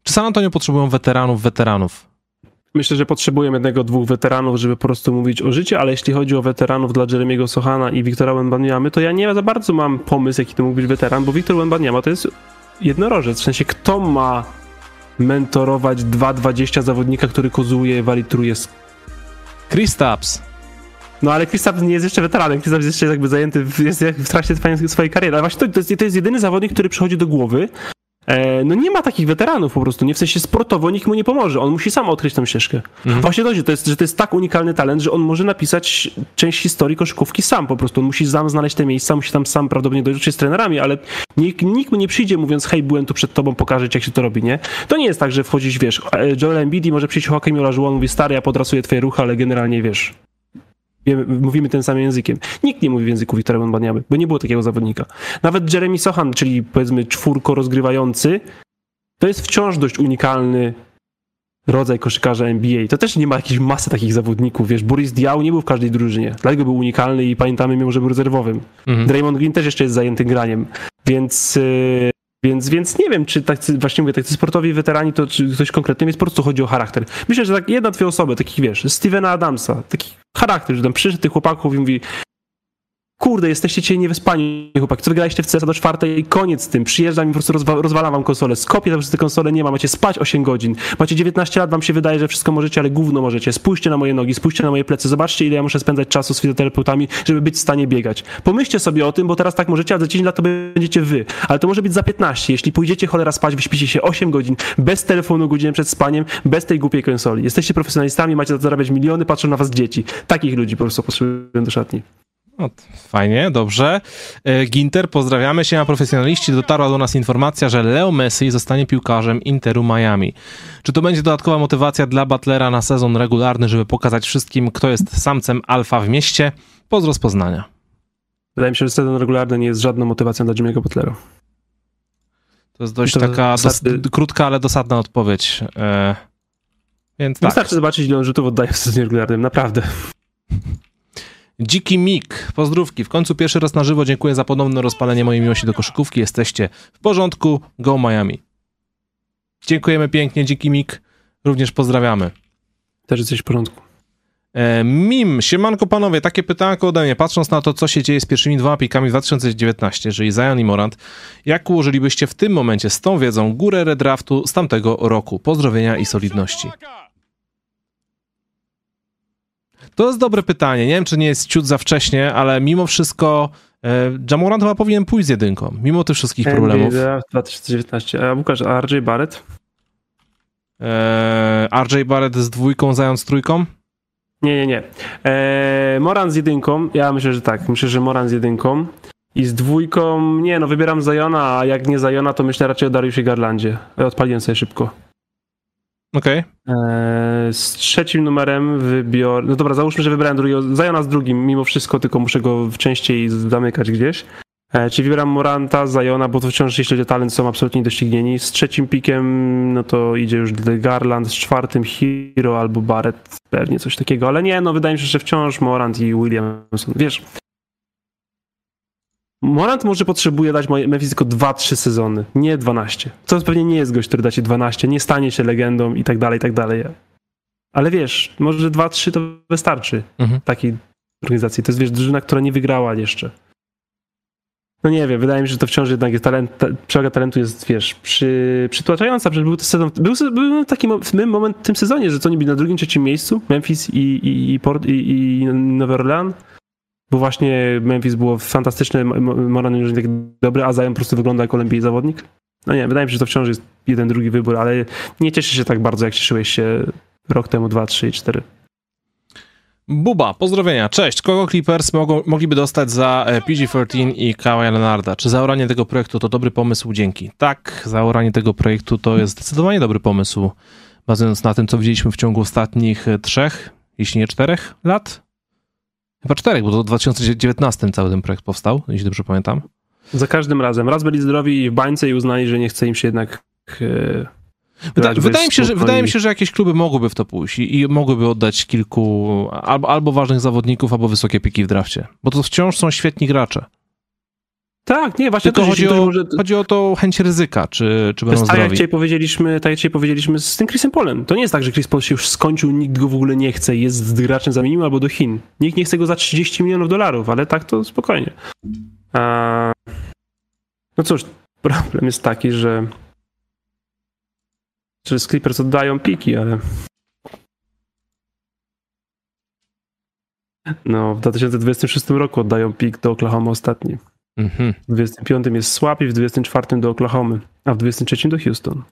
Czy San Antonio potrzebują weteranów, weteranów? Myślę, że potrzebujemy jednego, dwóch weteranów, żeby po prostu mówić o życiu, ale jeśli chodzi o weteranów dla Jeremiego Sochana i Wiktora Wembaniamy, to ja nie za bardzo mam pomysł, jaki to mógł być weteran, bo Wiktor Wembaniama to jest jednorożec. W sensie, kto ma mentorować 2,20 zawodnika, który kozuje, walitruje. z- Kristaps. No ale Kristaps nie jest jeszcze weteranem, Kristaps jest jeszcze jakby zajęty, w, jest w trakcie swojej- swojej kariery. Ale właśnie to, to, jest, to jest jedyny zawodnik, który przychodzi do głowy. E, no nie ma takich weteranów po prostu, nie w sensie sportowo nikt mu nie pomoże, on musi sam odkryć tą ścieżkę. Mhm. Właśnie to, że to, jest, że to jest tak unikalny talent, że on może napisać część historii koszykówki sam po prostu. On musi sam znaleźć te miejsca, musi tam sam prawdopodobnie dojrzeć się z trenerami, ale nikt, nikt mu nie przyjdzie mówiąc, hej, byłem tu przed tobą, pokażę ci, jak się to robi, nie? To nie jest tak, że wchodzisz, wiesz, e, Joel Embiid może przyjść Joakim Olajuwon, mówi, stary, ja podrasuję twoje ruchy, ale generalnie, wiesz, wiemy- mówimy tym samym językiem. Nikt nie mówi w języku Wiktora Wembaniamy, bo nie było takiego zawodnika. Nawet Jeremy Sochan, czyli powiedzmy czwórko rozgrywający, to jest wciąż dość unikalny rodzaj koszykarza NBA. To też nie ma jakiejś masy takich zawodników, wiesz, Boris Diaw nie był w każdej drużynie, dlatego był unikalny i pamiętamy mimo, że był rezerwowym. Mhm. Draymond Green też jeszcze jest zajęty graniem, więc... yy, Więc, więc nie wiem, czy tacy, właśnie mówię, tacy sportowi weterani to czy ktoś konkretny, więc po prostu chodzi o charakter. Myślę, że tak jedna, dwie osoby, takich wiesz, Stevena Adamsa, taki charakter, że tam przyszedł tych chłopaków i mówi kurde, jesteście dzisiaj niewyspani, chłopaki, co wygraliście w CS do czwartej? I koniec z tym, przyjeżdżam i po prostu rozwa rozwalam wam konsolę, skopię tam te konsole nie ma, macie spać 8 godzin, macie 19 lat, wam się wydaje, że wszystko możecie, ale gówno możecie, spójrzcie na moje nogi, spójrzcie na moje plecy, zobaczcie ile ja muszę spędzać czasu z fizjoterapeutami, żeby być w stanie biegać. Pomyślcie sobie o tym, bo teraz tak możecie, a za 10 lat to będziecie wy, ale to może być za 15, jeśli pójdziecie cholera spać, wyśpicie się 8 godzin, bez telefonu godzinę przed spaniem, bez tej głupiej konsoli. Jesteście profesjonalistami, macie zarabiać miliony, patrzą na was dzieci. Takich ludzi po prostu potrzebują do szatni. O, fajnie, dobrze. E, Ginter, pozdrawiamy się, a profesjonaliści. Dotarła do nas informacja, że Leo Messi zostanie piłkarzem Interu Miami. Czy to będzie dodatkowa motywacja dla Butlera na sezon regularny, żeby pokazać wszystkim, kto jest samcem alfa w mieście? Pozdro z Poznania. Wydaje mi się, że sezon regularny nie jest żadną motywacją dla Jimmy'ego Butlera. To jest dość To taka wystarczy- dos- krótka, ale dosadna odpowiedź. E, więc tak. Wystarczy zobaczyć, ile on rzutów oddaje w sezonie regularnym, naprawdę. Dziki Mik, pozdrówki. W końcu pierwszy raz na żywo dziękuję za ponowne rozpalenie mojej miłości do koszykówki. Jesteście w porządku. Go Miami. Dziękujemy pięknie, Dziki Mik. Również pozdrawiamy. Też jesteś w porządku. E, Mim, siemanko panowie, takie pytanko ode mnie. Patrząc na to, co się dzieje z pierwszymi dwoma pikami w 2019, czyli Zion i Morant, jak ułożylibyście w tym momencie z tą wiedzą górę redraftu z tamtego roku? Pozdrowienia i solidności. To jest dobre pytanie. Nie wiem, czy nie jest ciut za wcześnie, ale mimo wszystko e, Jamorant chyba powinien pójść z jedynką, mimo tych wszystkich problemów. NBA 2019. A Łukasz, a RJ Barrett? E, RJ Barrett z dwójką, Zion z trójką? Nie, nie, nie. Eee, Moran z jedynką. Ja myślę, że tak. Myślę, że Moran z jedynką. I z dwójką, nie, no wybieram Zajona, a jak nie Zajona, to myślę raczej o Dariusie Garlandzie. Odpaliłem sobie szybko. Okej. Eee, z trzecim numerem wybiorę. No dobra, załóżmy, że wybrałem drugiego. Zajona z drugim, mimo wszystko, tylko muszę go częściej zamykać gdzieś. Eee, czyli wybieram Moranta, Zajona, bo to wciąż, jeśli chodzi o talent, są absolutnie doścignieni. Z trzecim pikiem, no to idzie już Garland, z czwartym Hero albo Barrett, pewnie coś takiego. Ale nie, no wydaje mi się, że wciąż Morant i Williamson. Wiesz, Morant może potrzebuje dać Memphis tylko 2-3 sezony, nie 12. To pewnie nie jest gość, który da ci 12, nie stanie się legendą i tak dalej, i tak dalej. Ale wiesz, może 2-3 to wystarczy Mhm. takiej organizacji. To jest, wiesz, drużyna, która nie wygrała jeszcze. No nie wiem, wydaje mi się, że to wciąż jednak jest talent, ta, przewaga talentu jest, wiesz, przy, przytłaczająca, przecież był to sezon, był, był taki mo- moment w tym sezonie, że co oni byli na drugim, trzecim miejscu, Memphis i, i, i, Port, i, i Nowy Orleans, bo właśnie Memphis było fantastyczne, Moran już tak dobry, a Zion po prostu wygląda jak olimpijski zawodnik. No nie, wydaje mi się, że to wciąż jest jeden, drugi wybór, ale nie cieszę się tak bardzo, jak cieszyłeś się rok temu, dwa, trzy i cztery. Buba, pozdrowienia. Cześć. Kogo Clippers mogą, mogliby dostać za e, PG-13 i Kawhi Leonarda? Czy zaoranie tego projektu to dobry pomysł? Dzięki. Tak, zaoranie tego projektu to jest zdecydowanie dobry pomysł, bazując na tym, co widzieliśmy w ciągu ostatnich e, trzech, jeśli nie czterech lat. Chyba czterech, bo to w 2019 cały ten projekt powstał, jeśli dobrze pamiętam. Za każdym razem. Raz byli zdrowi w bańce i uznali, że nie chce im się jednak e, Wyda, wydaje, mi się, że, spokojnie. wydaje mi się, że jakieś kluby mogłyby w to pójść i, i mogłyby oddać kilku albo, albo ważnych zawodników, albo wysokie piki w drafcie, bo to wciąż są świetni gracze. Tak, nie, właśnie Tylko to, chodzi o, może... chodzi o to chęć ryzyka, czy, czy będą jest tak jak, zdrowi. dzisiaj powiedzieliśmy, tak jak dzisiaj powiedzieliśmy z tym Chrisem Polem. To nie jest tak, że Chris Paul się już skończył, nikt go w ogóle nie chce, jest graczem zamienił albo do Chin. Nikt nie chce go za 30 milionów dolarów, ale tak to spokojnie. A... No cóż, problem jest taki, że że Clippers oddają piki, ale no w 2026 roku oddają pik do Oklahoma ostatni. Mhm. W 25 jest Swap i w 24 do Oklahomy, a w 23 do Houston.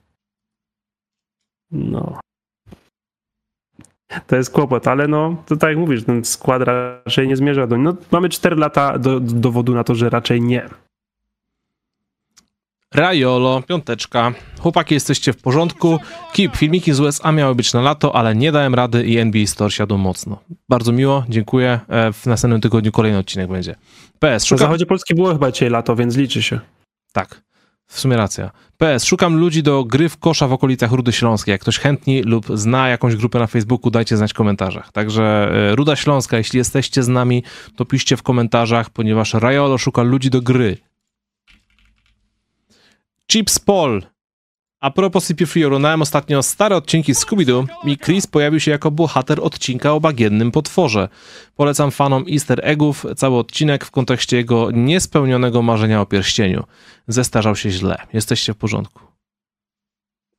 No. To jest kłopot, ale no, to tak jak mówisz, ten skład raczej nie zmierza do... No, mamy 4 lata do dowodu na to, że raczej nie. Rajolo, piąteczka. Chłopaki, jesteście w porządku. Kip, filmiki z USA miały być na lato, ale nie dałem rady i NBA Store siadł mocno. Bardzo miło, dziękuję. E, W następnym tygodniu kolejny odcinek będzie. PS, Na szukam... zachodzie Polski było chyba dzisiaj lato, więc liczy się. Tak, w sumie racja. PS, szukam ludzi do gry w kosza w okolicach Rudy Śląskiej. Jak ktoś chętni lub zna jakąś grupę na Facebooku, dajcie znać w komentarzach. Także e, Ruda Śląska, jeśli jesteście z nami, to piszcie w komentarzach, ponieważ Rajolo szuka ludzi do gry. Chips Paul. A propos CP3, oglądałem ostatnio stare odcinki Scooby-Doo i Chris pojawił się jako bohater odcinka o bagiennym potworze. Polecam fanom easter eggów cały odcinek w kontekście jego niespełnionego marzenia o pierścieniu. Zestarzał się źle. Jesteście w porządku.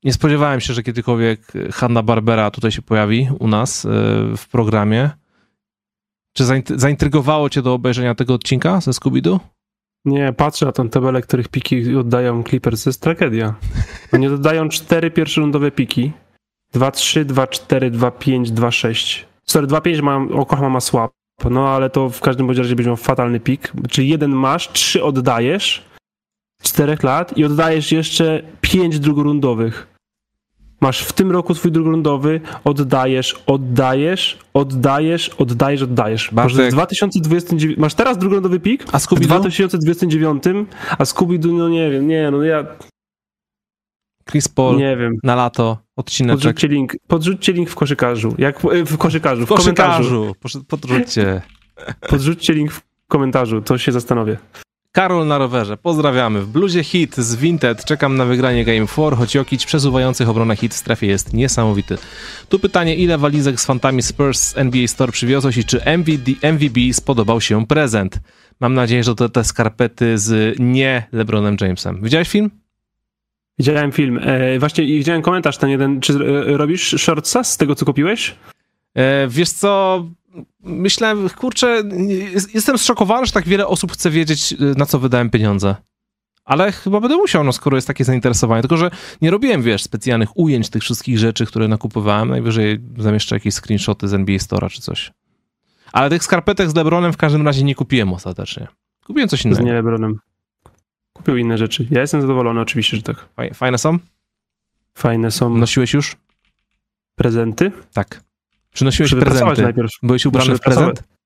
Nie spodziewałem się, że kiedykolwiek Hanna Barbera tutaj się pojawi u nas e, w programie. Czy zaint- zaintrygowało cię do obejrzenia tego odcinka ze Scooby-Doo? Nie, patrzę na tą tabelę, których piki oddają Clippers, to jest tragedia. Oni dodają cztery pierwszorundowe piki. 2-3, 2-4, 2-5, 2-6. Sorry, 2-5 ma, Oklahoma ma swap. No ale to w każdym razie będzie miał fatalny pik. Czyli jeden masz, trzy oddajesz, czterech lat i oddajesz jeszcze pięć drugorundowych. Masz w tym roku twój drugorundowy, oddajesz, oddajesz, oddajesz, oddajesz, oddajesz. Masz Bartek. w 2029, masz teraz drugorundowy pik, A w Scooby-Doo? 2029, a Scooby-Doo, no nie wiem, nie, no ja Chris Paul nie wiem. na lato, odcineczek. Podrzućcie link, podrzućcie link w koszykarzu, jak, e, w koszykarzu, w, W komentarzu. koszykarzu. Proszę, Podrzućcie. Podrzućcie link w komentarzu, to się zastanowię. Karol na rowerze, pozdrawiamy. W bluzie hit z Vinted, czekam na wygranie Game 4, choć Jokic przesuwających obronę hit w strefie jest niesamowity. Tu pytanie, ile walizek z fantami Spurs z NBA Store przywiozłeś i czy MVD, MVB spodobał się prezent? Mam nadzieję, że to te skarpety z nie LeBronem Jamesem. Widziałeś film? Widziałem film. E, właśnie i widziałem komentarz ten jeden. Czy e, robisz shortsa z tego, co kupiłeś? E, wiesz co, myślałem, kurczę, jest- jestem zszokowany, że tak wiele osób chce wiedzieć, y, na co wydałem pieniądze. Ale chyba będę musiał, no skoro jest takie zainteresowanie. Tylko, że nie robiłem, wiesz, specjalnych ujęć tych wszystkich rzeczy, które nakupowałem. Najwyżej zamieszczę jakieś screenshoty z NBA Store'a czy coś. Ale tych skarpetek z LeBronem w każdym razie nie kupiłem ostatecznie. Kupiłem coś Z innego. nie Lebronem. Kupił inne rzeczy. Ja jestem zadowolony, oczywiście, że tak. Faj- Fajne są? Fajne są Nosiłeś już? prezenty. Tak. Przynosiłeś Muszę prezenty. najpierw. Byłeś ubrany Muszę w prezent? wyprasować.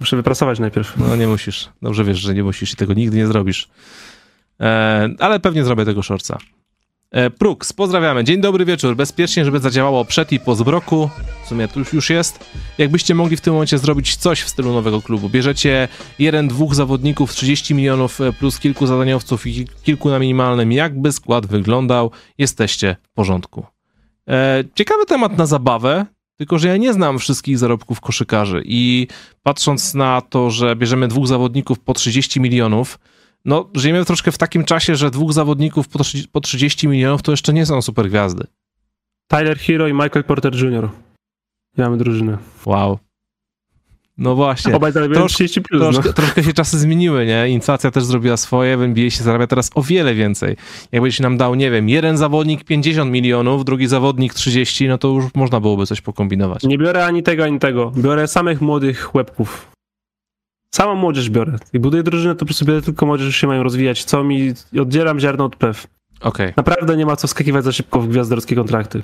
Muszę wyprasować najpierw. No nie musisz. Dobrze wiesz, że nie musisz i tego nigdy nie zrobisz. E, ale pewnie zrobię tego shortsa. E, Prux, pozdrawiamy. Dzień dobry wieczór. Bezpiecznie, żeby zadziałało przed i po zbroku. W sumie już, już jest. Jakbyście mogli w tym momencie zrobić coś w stylu nowego klubu. Bierzecie jeden, dwóch zawodników, 30 milionów e, plus kilku zadaniowców i kilku na minimalnym. Jakby skład wyglądał? Jesteście w porządku. E, ciekawy temat na zabawę. Tylko, że ja nie znam wszystkich zarobków koszykarzy i patrząc na to, że bierzemy dwóch zawodników po 30 milionów, no żyjemy troszkę w takim czasie, że dwóch zawodników po 30 po 30 milionów to jeszcze nie są super gwiazdy. Tyler Hero i Michael Porter Jr. I mamy drużynę. Wow. No właśnie. Obaj zarabiają Trosz- 30 plus. Troszkę, no. troszkę się czasy zmieniły, nie? Inflacja też zrobiła swoje, w NBA się zarabia teraz o wiele więcej. Jakbyś nam dał, nie wiem, jeden zawodnik 50 milionów, drugi zawodnik 30, no to już można byłoby coś pokombinować. Nie biorę ani tego, ani tego. Biorę samych młodych łebków. Samą młodzież biorę. I buduję drużynę, to po prostu biorę tylko młodzież, się mają rozwijać. Co mi... Oddzielam ziarno od pew. Okej. Naprawdę nie ma co wskakiwać za szybko w gwiazdorskie kontrakty.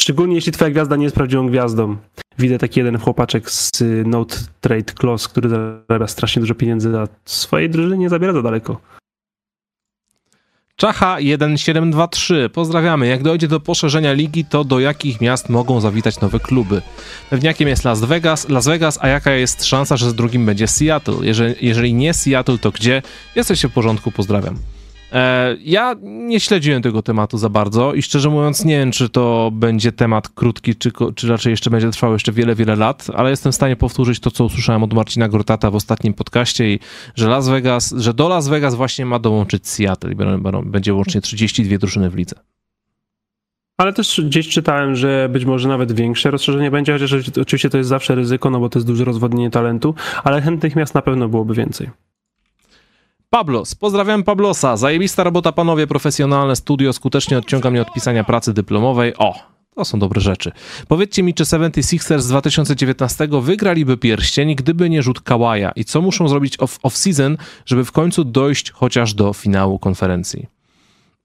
Szczególnie jeśli twoja gwiazda nie jest prawdziwą gwiazdą. Widzę taki jeden chłopaczek z y, Note Trade Clause, który zarabia strasznie dużo pieniędzy, a swojej drużyny nie zabiera za daleko. Czacha 1723. Pozdrawiamy. Jak dojdzie do poszerzenia ligi, to do jakich miast mogą zawitać nowe kluby? Pewniakiem jest Las Vegas, Las Vegas, a jaka jest szansa, że z drugim będzie Seattle? Jeżeli, jeżeli nie Seattle, to gdzie? Jesteście w porządku, pozdrawiam. E, ja nie śledziłem tego tematu za bardzo i szczerze mówiąc nie wiem, czy to będzie temat krótki, czy, czy raczej jeszcze będzie trwał jeszcze wiele, wiele lat, ale jestem w stanie powtórzyć to, co usłyszałem od Marcina Gortata w ostatnim podcaście i że Las Vegas, że do Las Vegas właśnie ma dołączyć Seattle i będzie łącznie 32 drużyny w lidze. Ale też gdzieś czytałem, że być może nawet większe rozszerzenie będzie, chociaż oczywiście to jest zawsze ryzyko, no bo to jest duże rozwodnienie talentu, ale chętnych miast na pewno byłoby więcej. Pablos, pozdrawiam Pablosa. Zajebista robota, panowie, profesjonalne studio skutecznie odciąga mnie od pisania pracy dyplomowej. O, to są dobre rzeczy. Powiedzcie mi, czy 76ers z 2019 wygraliby pierścień, gdyby nie rzut Kałaja i co muszą zrobić off- off-season, żeby w końcu dojść chociaż do finału konferencji?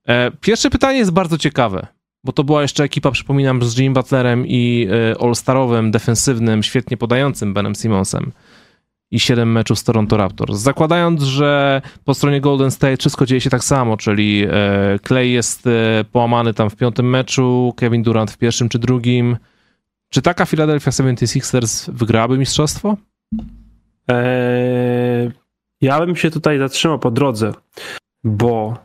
E, pierwsze pytanie jest bardzo ciekawe, bo to była jeszcze ekipa, przypominam, z Jim Butlerem i e, all-starowym, defensywnym, świetnie podającym Benem Simonsem i 7 meczów z Toronto Raptors. Zakładając, że po stronie Golden State wszystko dzieje się tak samo, czyli e, Clay jest e, połamany tam w piątym meczu, Kevin Durant w pierwszym czy drugim. Czy taka Philadelphia 76ers wygrałaby mistrzostwo? Eee, ja bym się tutaj zatrzymał po drodze, bo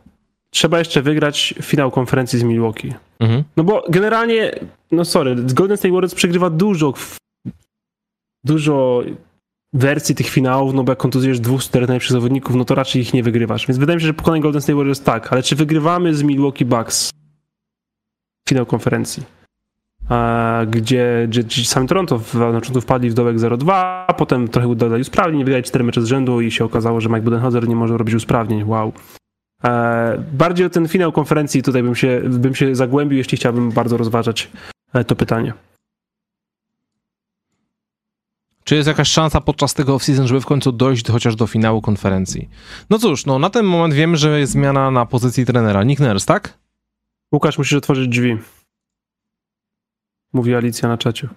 trzeba jeszcze wygrać finał konferencji z Milwaukee. Mhm. No bo generalnie, no sorry, Golden State Warriors przegrywa dużo, dużo wersji tych finałów, no bo jak kontuzjujesz dwóch czterech najlepszych zawodników, no to raczej ich nie wygrywasz. Więc wydaje mi się, że pokonanie Golden State Warriors tak, ale czy wygrywamy z Milwaukee Bucks finał konferencji? Gdzie, gdzie, gdzie sami Toronto w, na początku wpadli w dołek 0-2, a potem trochę udali usprawnień, wygrali cztery mecze z rzędu i się okazało, że Mike Budenholzer nie może robić usprawnień. Wow. E, bardziej o ten finał konferencji tutaj bym się, bym się zagłębił, jeśli chciałbym bardzo rozważać e, to pytanie. Czy jest jakaś szansa podczas tego off-season, żeby w końcu dojść chociaż do finału konferencji? No cóż, no na ten moment wiemy, że jest zmiana na pozycji trenera. Nick Nurse, tak? Łukasz, musisz otworzyć drzwi. Mówi Alicja na czacie.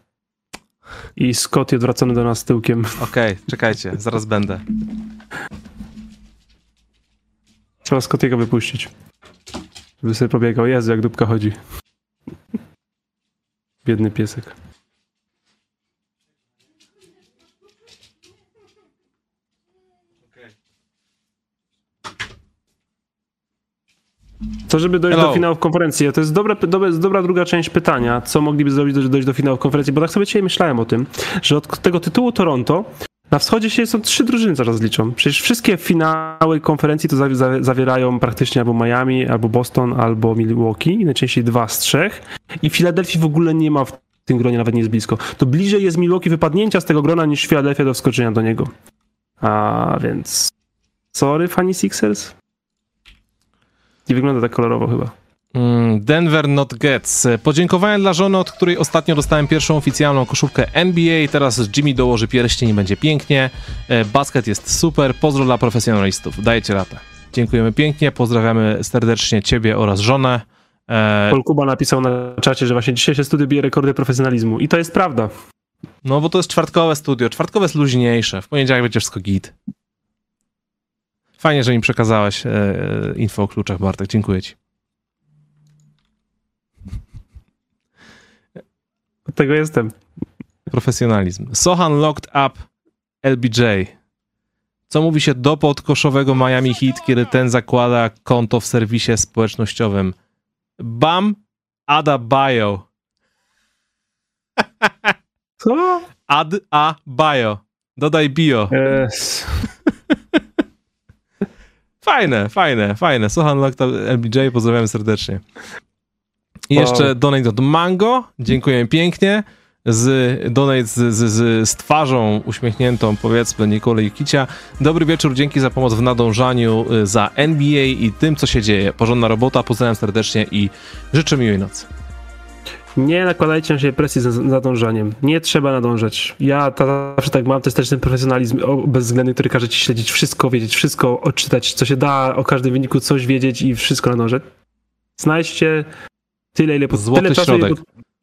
I Scott jest odwracony do nas tyłkiem. Okej, czekajcie, zaraz będę. Trzeba Scottiego wypuścić. Żeby sobie pobiegał. Jezu, jak dupka chodzi. Biedny piesek. To, żeby dojść Hello. do finałów konferencji, to jest dobra, dobra, dobra druga część pytania, co mogliby zrobić, żeby dojść do finałów konferencji, bo tak sobie dzisiaj myślałem o tym, że od tego tytułu Toronto na wschodzie się są trzy drużyny zaraz liczą. Przecież wszystkie finały konferencji to zawi- zawi- zawierają praktycznie albo Miami, albo Boston, albo Milwaukee, najczęściej dwa z trzech i Filadelfii w ogóle nie ma w tym gronie, nawet nie jest blisko. To bliżej jest Milwaukee wypadnięcia z tego grona niż Filadelfia do wskoczenia do niego. A więc... Sorry, fani Sixers? Nie wygląda tak kolorowo chyba. Mm, Denver Not Gets. Podziękowania dla żony, od której ostatnio dostałem pierwszą oficjalną koszówkę NBA. Teraz Jimmy dołoży pierścień i będzie pięknie. E, Basket jest super. Pozdro dla profesjonalistów. Dajecie ratę. Dziękujemy pięknie. Pozdrawiamy serdecznie ciebie oraz żonę. E, Paul Kuba napisał na czacie, że właśnie dzisiaj się studio bije rekordy profesjonalizmu. I to jest prawda. No bo to jest czwartkowe studio. Czwartkowe jest luźniejsze. W poniedziałek będzie wszystko git. Fajnie, że mi przekazałeś e, info o kluczach, Bartek. Dziękuję ci. Od [laughs] tego jestem. Profesjonalizm. Sohan locked up LBJ. Co mówi się do podkoszowego Miami Heat, kiedy ten zakłada konto w serwisie społecznościowym? Bam, Ada Bio. Co? Ad a bio. Dodaj bio. Yes. [laughs] Fajne, fajne, fajne. Sohan locked up LBJ, pozdrawiamy serdecznie. I Wow. jeszcze donate od Mango. Dziękuję pięknie. Z donate z, z, z, z twarzą uśmiechniętą, powiedzmy, Nikolej Kicia. Dobry wieczór, dzięki za pomoc w nadążaniu y, za NBA i tym, co się dzieje. Porządna robota, pozdrawiam serdecznie i życzę miłej nocy. Nie nakładajcie na siebie presji za nadążaniem. Nie trzeba nadążać. Ja ta- zawsze tak mam, to jest też ten profesjonalizm bezwzględny, który każe ci śledzić wszystko, wiedzieć wszystko, odczytać co się da, o każdym wyniku coś wiedzieć i wszystko nadążać. Znajdźcie tyle, ile Złoty tyle czasu, środek.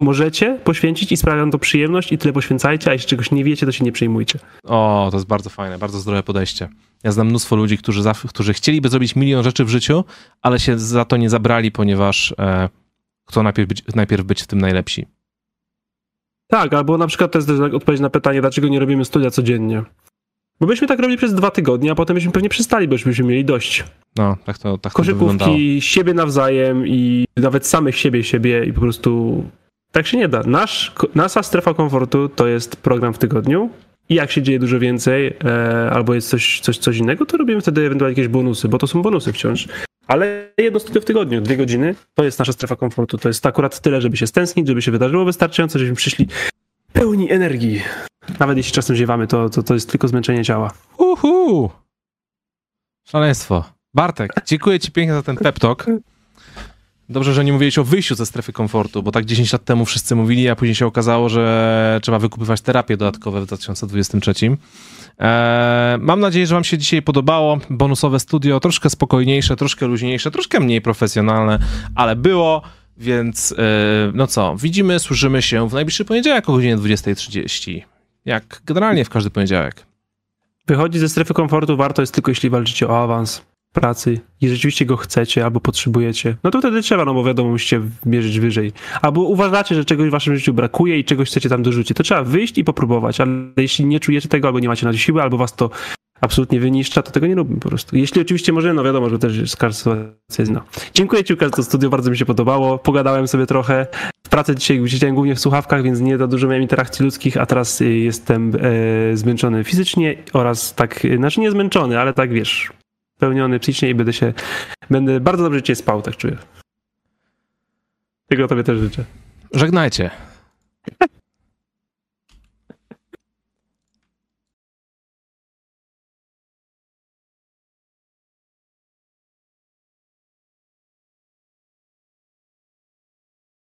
możecie poświęcić i sprawia to przyjemność i tyle poświęcajcie, a jeśli czegoś nie wiecie, to się nie przejmujcie. O, to jest bardzo fajne, bardzo zdrowe podejście. Ja znam mnóstwo ludzi, którzy, którzy chcieliby zrobić milion rzeczy w życiu, ale się za to nie zabrali, ponieważ e, chcą najpierw być, najpierw być w tym najlepsi. Tak, albo na przykład to jest też odpowiedź na pytanie, dlaczego nie robimy studia codziennie. Bo byśmy tak robili przez dwa tygodnie, a potem byśmy pewnie przestali, bo już byśmy mieli dość. No, tak to, tak to koszykówki, siebie nawzajem i nawet samych siebie, siebie i po prostu tak się nie da. Nasz, nasza strefa komfortu to jest program w tygodniu i jak się dzieje dużo więcej e, albo jest coś, coś, coś innego, to robimy wtedy ewentualnie jakieś bonusy, bo to są bonusy wciąż. Ale jedno studio w tygodniu, dwie godziny, to jest nasza strefa komfortu. To jest akurat tyle, żeby się stęsknić, żeby się wydarzyło wystarczająco, żebyśmy przyszli pełni energii. Nawet jeśli czasem ziewamy, to, to, to jest tylko zmęczenie ciała. Uhu! Szaleństwo. Bartek, dziękuję ci pięknie za ten pep talk. Dobrze, że nie mówiłeś o wyjściu ze strefy komfortu, bo tak 10 lat temu wszyscy mówili, a później się okazało, że trzeba wykupywać terapie dodatkowe w 2023. Eee, mam nadzieję, że wam się dzisiaj podobało. Bonusowe studio, troszkę spokojniejsze, troszkę luźniejsze, troszkę mniej profesjonalne, ale było, więc e, no co, widzimy, słyszymy się w najbliższy poniedziałek o godzinie 20.30. Jak generalnie w każdy poniedziałek. Wychodzić ze strefy komfortu warto jest tylko jeśli walczycie o awans pracy i rzeczywiście go chcecie albo potrzebujecie, no to wtedy trzeba, no bo wiadomo, musicie mierzyć wyżej. Albo uważacie, że czegoś w waszym życiu brakuje i czegoś chcecie tam dorzucić, to trzeba wyjść i popróbować, ale jeśli nie czujecie tego, albo nie macie na to siły, albo was to absolutnie wyniszcza, to tego nie róbmy po prostu. Jeśli oczywiście możemy, no wiadomo, że też każda sytuacja jest. Dziękuję ci, Łukasz, to studio, bardzo mi się podobało, pogadałem sobie trochę. W pracy dzisiaj siedziałem głównie w słuchawkach, więc nie za dużo miałem interakcji ludzkich, a teraz y, jestem e, zmęczony fizycznie oraz tak, y, znaczy nie zmęczony, ale tak wiesz, spełniony psychicznie i będę się, będę bardzo dobrze cię spał, tak czuję. Tego tobie też życzę. Żegnajcie.